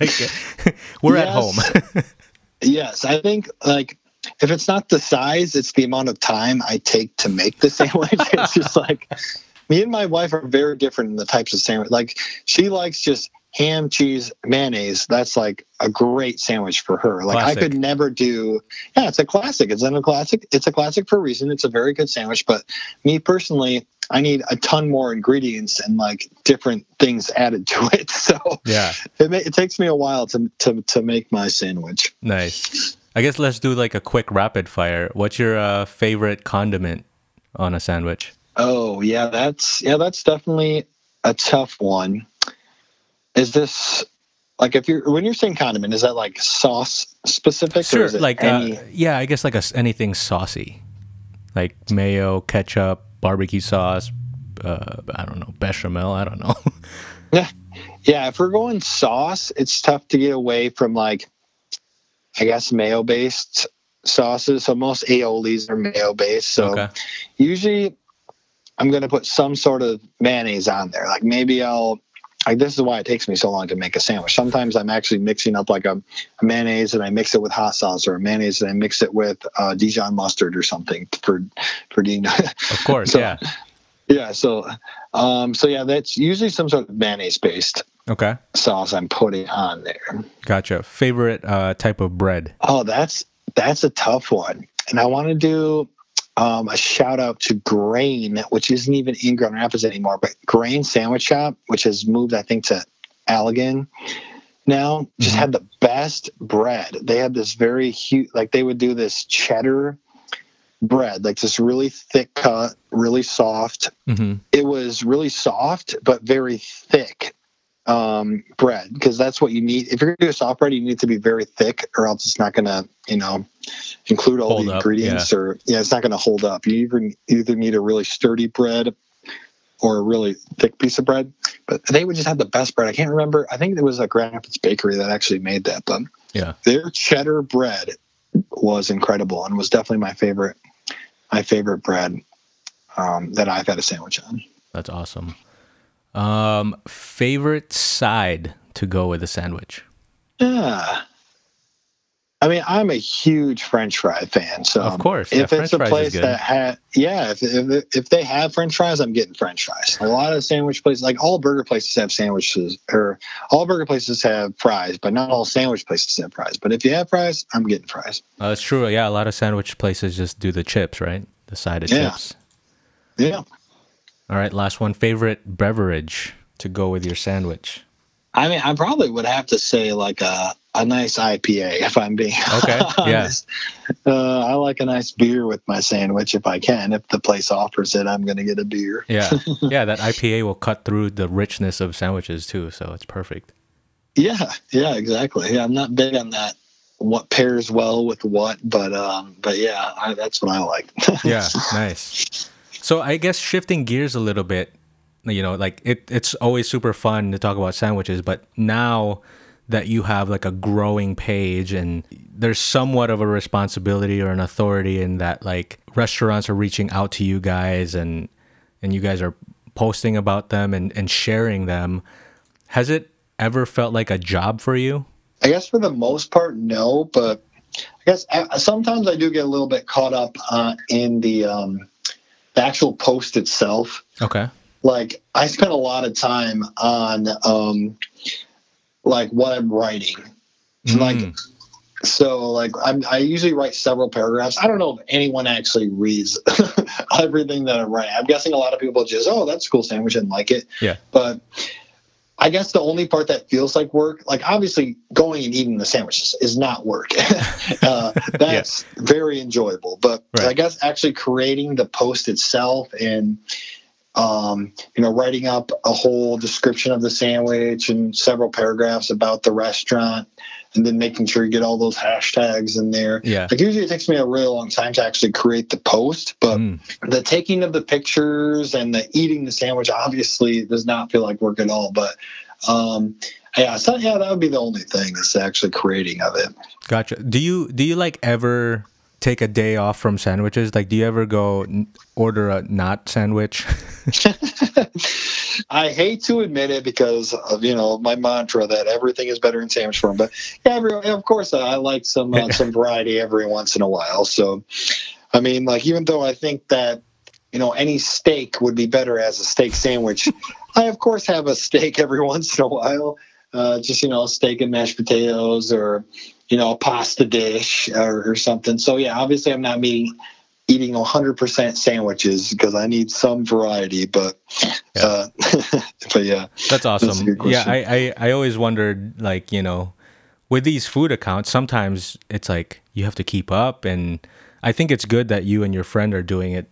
like, we're yes. at home. yes. I think like, if it's not the size, it's the amount of time I take to make the sandwich. it's just like, me and my wife are very different in the types of sandwich. Like, she likes just ham, cheese, mayonnaise, that's like a great sandwich for her. Like classic. I could never do yeah, it's a classic. It's a classic. It's a classic for a reason. It's a very good sandwich. But me personally, I need a ton more ingredients and like different things added to [laughs] it. So yeah, it, it takes me a while to, to to make my sandwich. Nice. I guess let's do like a quick rapid fire. What's your uh, favorite condiment on a sandwich? Oh yeah, that's yeah, that's definitely a tough one. Is this like if you're when you're saying condiment is that like sauce specific sure like uh, any... uh, yeah i guess like a, anything saucy. Like mayo ketchup barbecue sauce uh, i don't know bechamel i don't know. [laughs] Yeah. Yeah if we're going sauce it's tough to get away from like i guess mayo based sauces. So most aiolis are mayo based so okay. usually i'm going to put some sort of mayonnaise on there like maybe i'll like this is why it takes me so long to make a sandwich. Sometimes I'm actually mixing up like a, a mayonnaise and I mix it with hot sauce, or a mayonnaise and I mix it with uh, Dijon mustard or something for for Dean. [laughs] Of course, so, yeah, yeah. So, um, so yeah, that's usually some sort of mayonnaise based okay sauce I'm putting on there. Gotcha. Favorite uh, type of bread? Oh, that's that's a tough one, and I want to do um, a shout out to Grain, which isn't even in Grand Rapids anymore, but Grain Sandwich Shop, which has moved, I think, to Allegan now, just mm-hmm. had the best bread. They had this very huge, like they would do this cheddar bread, like this really thick cut, really soft. Mm-hmm. It was really soft, but very thick um, bread because that's what you need. If you're going to do a soft bread, you need to be very thick, or else it's not going to, you know, include all hold the up, ingredients, yeah. or yeah, it's not going to hold up. You either either need a really sturdy bread or a really thick piece of bread. But they would just have the best bread. I can't remember. I think it was a Grand Rapids Bakery that actually made that, but yeah, their cheddar bread was incredible and was definitely my favorite. My favorite bread um, that I've had a sandwich on. That's awesome. Um, favorite side to go with a sandwich? Yeah. I mean, I'm a huge French fry fan. So of course, if yeah, it's a place that had, yeah, if, if if they have French fries, I'm getting French fries. A lot of sandwich places, like all burger places, have sandwiches, or all burger places have fries, but not all sandwich places have fries. But if you have fries, I'm getting fries. Uh, that's true. Yeah, a lot of sandwich places just do the chips, right? The side of yeah. chips. Yeah. All right, last one. Favorite beverage to go with your sandwich? I mean, I probably would have to say like a a nice IPA if I'm being [laughs] okay. honest. Yeah. Uh, I like a nice beer with my sandwich if I can. If the place offers it, I'm going to get a beer. yeah, [laughs] yeah. That IPA will cut through the richness of sandwiches too, so it's perfect. Yeah, yeah, exactly. Yeah, I'm not big on that. What pairs well with what, but um, but yeah, I, that's what I like. [laughs] yeah, nice. So I guess shifting gears a little bit, you know, like it, it's always super fun to talk about sandwiches, but now that you have like a growing page and there's somewhat of a responsibility or an authority in that like restaurants are reaching out to you guys and and you guys are posting about them and, and sharing them. Has it ever felt like a job for you? I guess for the most part no but i guess sometimes i do get a little bit caught up uh, in the um, the actual post itself. Okay. Like i spent a lot of time on um, like what I'm writing. Mm. Like so like I'm I usually write several paragraphs. I don't know if anyone actually reads [laughs] everything that I write. I'm guessing a lot of people just, oh, that's a cool sandwich and like it. Yeah. But I guess the only part that feels like work, like obviously going and eating the sandwiches is not work. [laughs] uh, [laughs] that's yeah. very enjoyable. But right. I guess actually creating the post itself and um, you know, writing up a whole description of the sandwich and several paragraphs about the restaurant, and then making sure you get all those hashtags in there. Yeah. Like usually it takes me a really long time to actually create the post, but mm. the taking of the pictures and the eating the sandwich obviously does not feel like work at all. But um, yeah, so yeah, that would be the only thing is actually creating of it. Gotcha. Do you do you like ever take a day off from sandwiches? Like, do you ever go order a not sandwich? [laughs] I hate to admit it because of you know my mantra that everything is better in sandwich form. But yeah, every, of course I like some uh, [laughs] some variety every once in a while. So, I mean, like even though I think that you know any steak would be better as a steak sandwich, [laughs] I of course have a steak every once in a while. Uh, just you know, steak and mashed potatoes or you know, a pasta dish or, or something. So yeah, obviously I'm not meeting eating 100% sandwiches because I need some variety, but yeah. Uh, [laughs] but yeah. That's awesome. That's yeah, I, I I always wondered like, you know, with these food accounts, sometimes it's like you have to keep up and I think it's good that you and your friend are doing it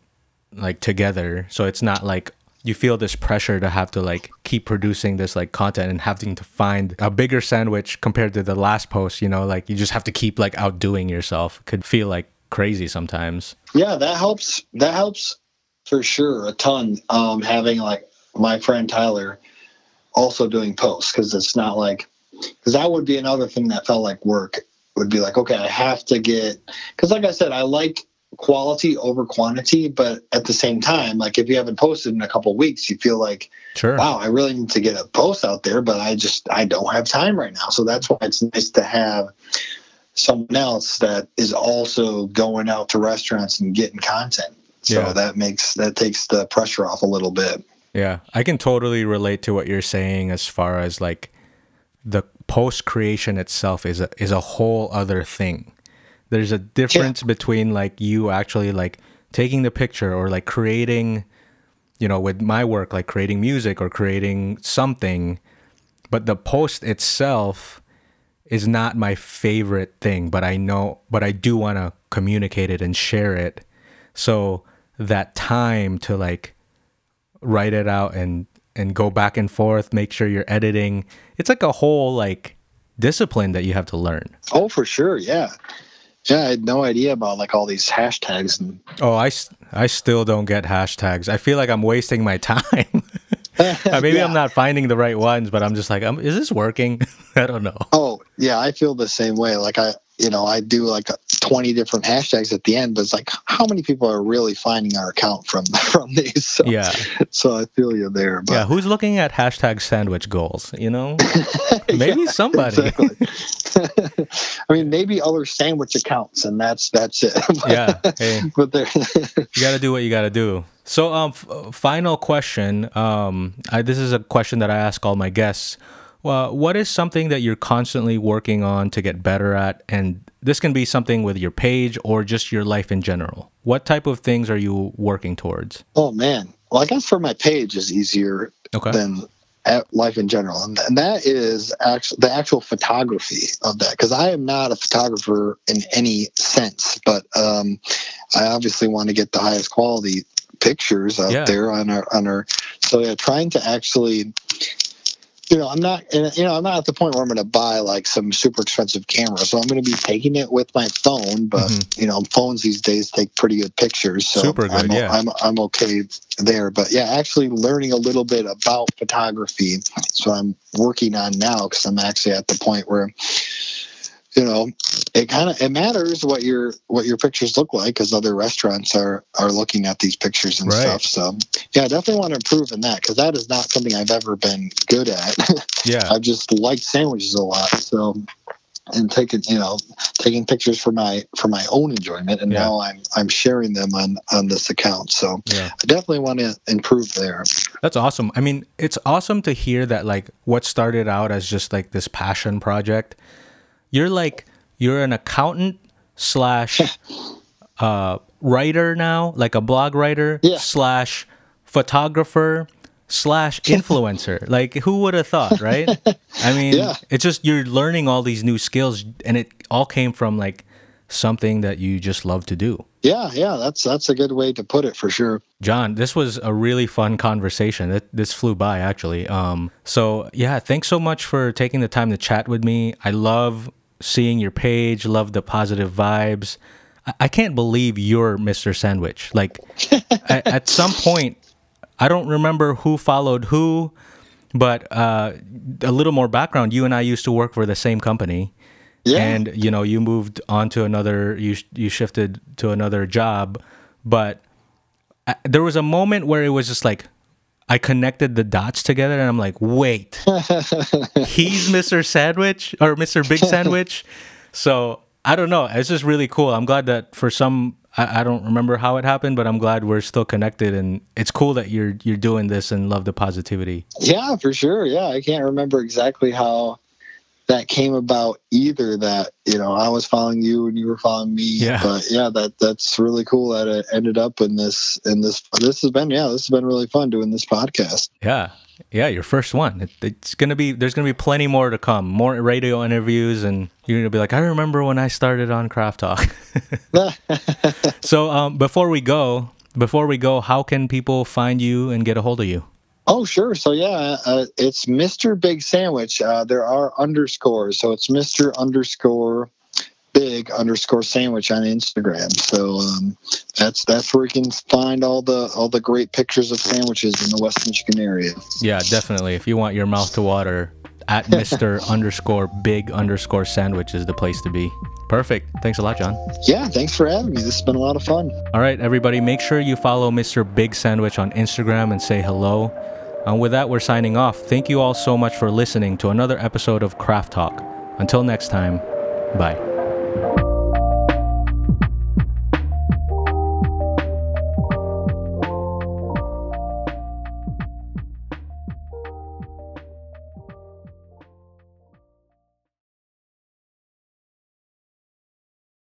like together. So it's not like you feel this pressure to have to like keep producing this like content and having to find a bigger sandwich compared to the last post you know like you just have to keep like outdoing yourself could feel like crazy sometimes. Yeah that helps that helps for sure a ton um having like my friend tyler also doing posts because it's not like because that would be another thing that felt like work would be like okay i have to get because like i said i like quality over quantity but at the same time like if you haven't posted in a couple weeks you feel like sure. wow i really need to get a post out there but i just i don't have time right now. So that's why it's nice to have someone else that is also going out to restaurants and getting content so yeah. that makes that takes the pressure off a little bit yeah i can totally relate to what you're saying as far as like the post creation itself is a is a whole other thing there's a difference yeah. between like you actually like taking the picture or like creating you know with my work like creating music or creating something but the post itself is not my favorite thing but i know but i do want to communicate it and share it so that time to like write it out and and go back and forth make sure you're editing it's like a whole like discipline that you have to learn oh for sure yeah yeah, I had no idea about like all these hashtags and. Oh, I, I still don't get hashtags. I feel like I'm wasting my [laughs] time. [laughs] Uh, maybe yeah. I'm not finding the right ones, but I'm just like, is this working? [laughs] I don't know. Oh yeah, I feel the same way. Like I, you know, I do like 20 different hashtags at the end, but it's like how many people are really finding our account from [laughs] from these? So, yeah. So I feel you there. But. Yeah, who's looking at hashtag sandwich goals? You know, [laughs] maybe yeah, somebody. [laughs] I mean, maybe other sandwich accounts, and that's that's it. but, yeah. Hey, but there, you got to do what you got to do. So, um, f- final question. Um, I, this is a question that I ask all my guests. Well, what is something that you're constantly working on to get better at? And this can be something with your page or just your life in general. What type of things are you working towards? Oh man, well, I guess for my page is easier okay. than life in general, and, and that is actually the actual photography of that. Because I am not a photographer in any sense, but um, I obviously want to get the highest quality pictures out yeah. there on our on our. So yeah, trying to actually you know, I'm not, you know, I'm not at the point where I'm going to buy like some super expensive camera. So I'm going to be taking it with my phone. But mm-hmm. you know, phones these days take pretty good pictures. So super good, I'm, yeah. I'm, I'm okay there. But yeah, actually learning a little bit about photography. So I'm working on now because I'm actually at the point where you know it kind of it matters what your what your pictures look like because other restaurants are are looking at these pictures and right. stuff so yeah i definitely want to improve in that because that is not something i've ever been good at [laughs] yeah i just like sandwiches a lot so and taking you know taking pictures for my for my own enjoyment and yeah. now i'm i'm sharing them on on this account so yeah. i definitely want to improve there that's awesome i mean it's awesome to hear that like what started out as just like this passion project you're like you're an accountant slash [laughs] uh, writer now, like a blog writer yeah. slash photographer slash [laughs] influencer. like who would have thought, right? [laughs] I mean, yeah. it's just you're learning all these new skills, and it all came from like something that you just love to do. Yeah, yeah, that's that's a good way to put it for sure. John, this was a really fun conversation. That this flew by actually. Um, so yeah, thanks so much for taking the time to chat with me. I love seeing your page, love the positive vibes. I, I can't believe you're Mr. Sandwich. Like [laughs] at, at, some point, I don't remember who followed who, but uh, a little more background. You and I used to work for the same company. Yeah. And you know, you moved on to another. You you shifted to another job, but I, there was a moment where it was just like, I connected the dots together, and I'm like, wait, [laughs] he's Mr. Sandwich or Mr. Big Sandwich. So I don't know. It's just really cool. I'm glad that for some, I, I, don't remember how it happened, but I'm glad we're still connected, and it's cool that you're you're doing this and love the positivity. Yeah, for sure. Yeah, I can't remember exactly how that came about either that you know I was following you and you were following me. Yeah. But yeah, that that's really cool that it ended up in this in this this has been yeah, this has been really fun doing this podcast. Yeah. Yeah, your first one. It, it's gonna be there's gonna be plenty more to come, more radio interviews, and you're gonna be like, I remember when I started on Craft Talk. [laughs] so um, before we go, before we go, how can people find you and get a hold of you? Oh, sure. So, yeah, uh, it's Mr. Big Sandwich. Uh, there are underscores. So it's Mr. underscore big underscore sandwich on Instagram. So um, that's that's where you can find all the all the great pictures of sandwiches in the West Michigan area. Yeah, definitely. If you want your mouth to water, at [laughs] Mr. underscore big underscore sandwich is the place to be. Perfect. Thanks a lot, John. Yeah, thanks for having me. This has been a lot of fun. All right, everybody, make sure you follow Mr. Big Sandwich on Instagram and say hello. And with that, we're signing off. Thank you all so much for listening to another episode of Craft Talk. Until next time, bye.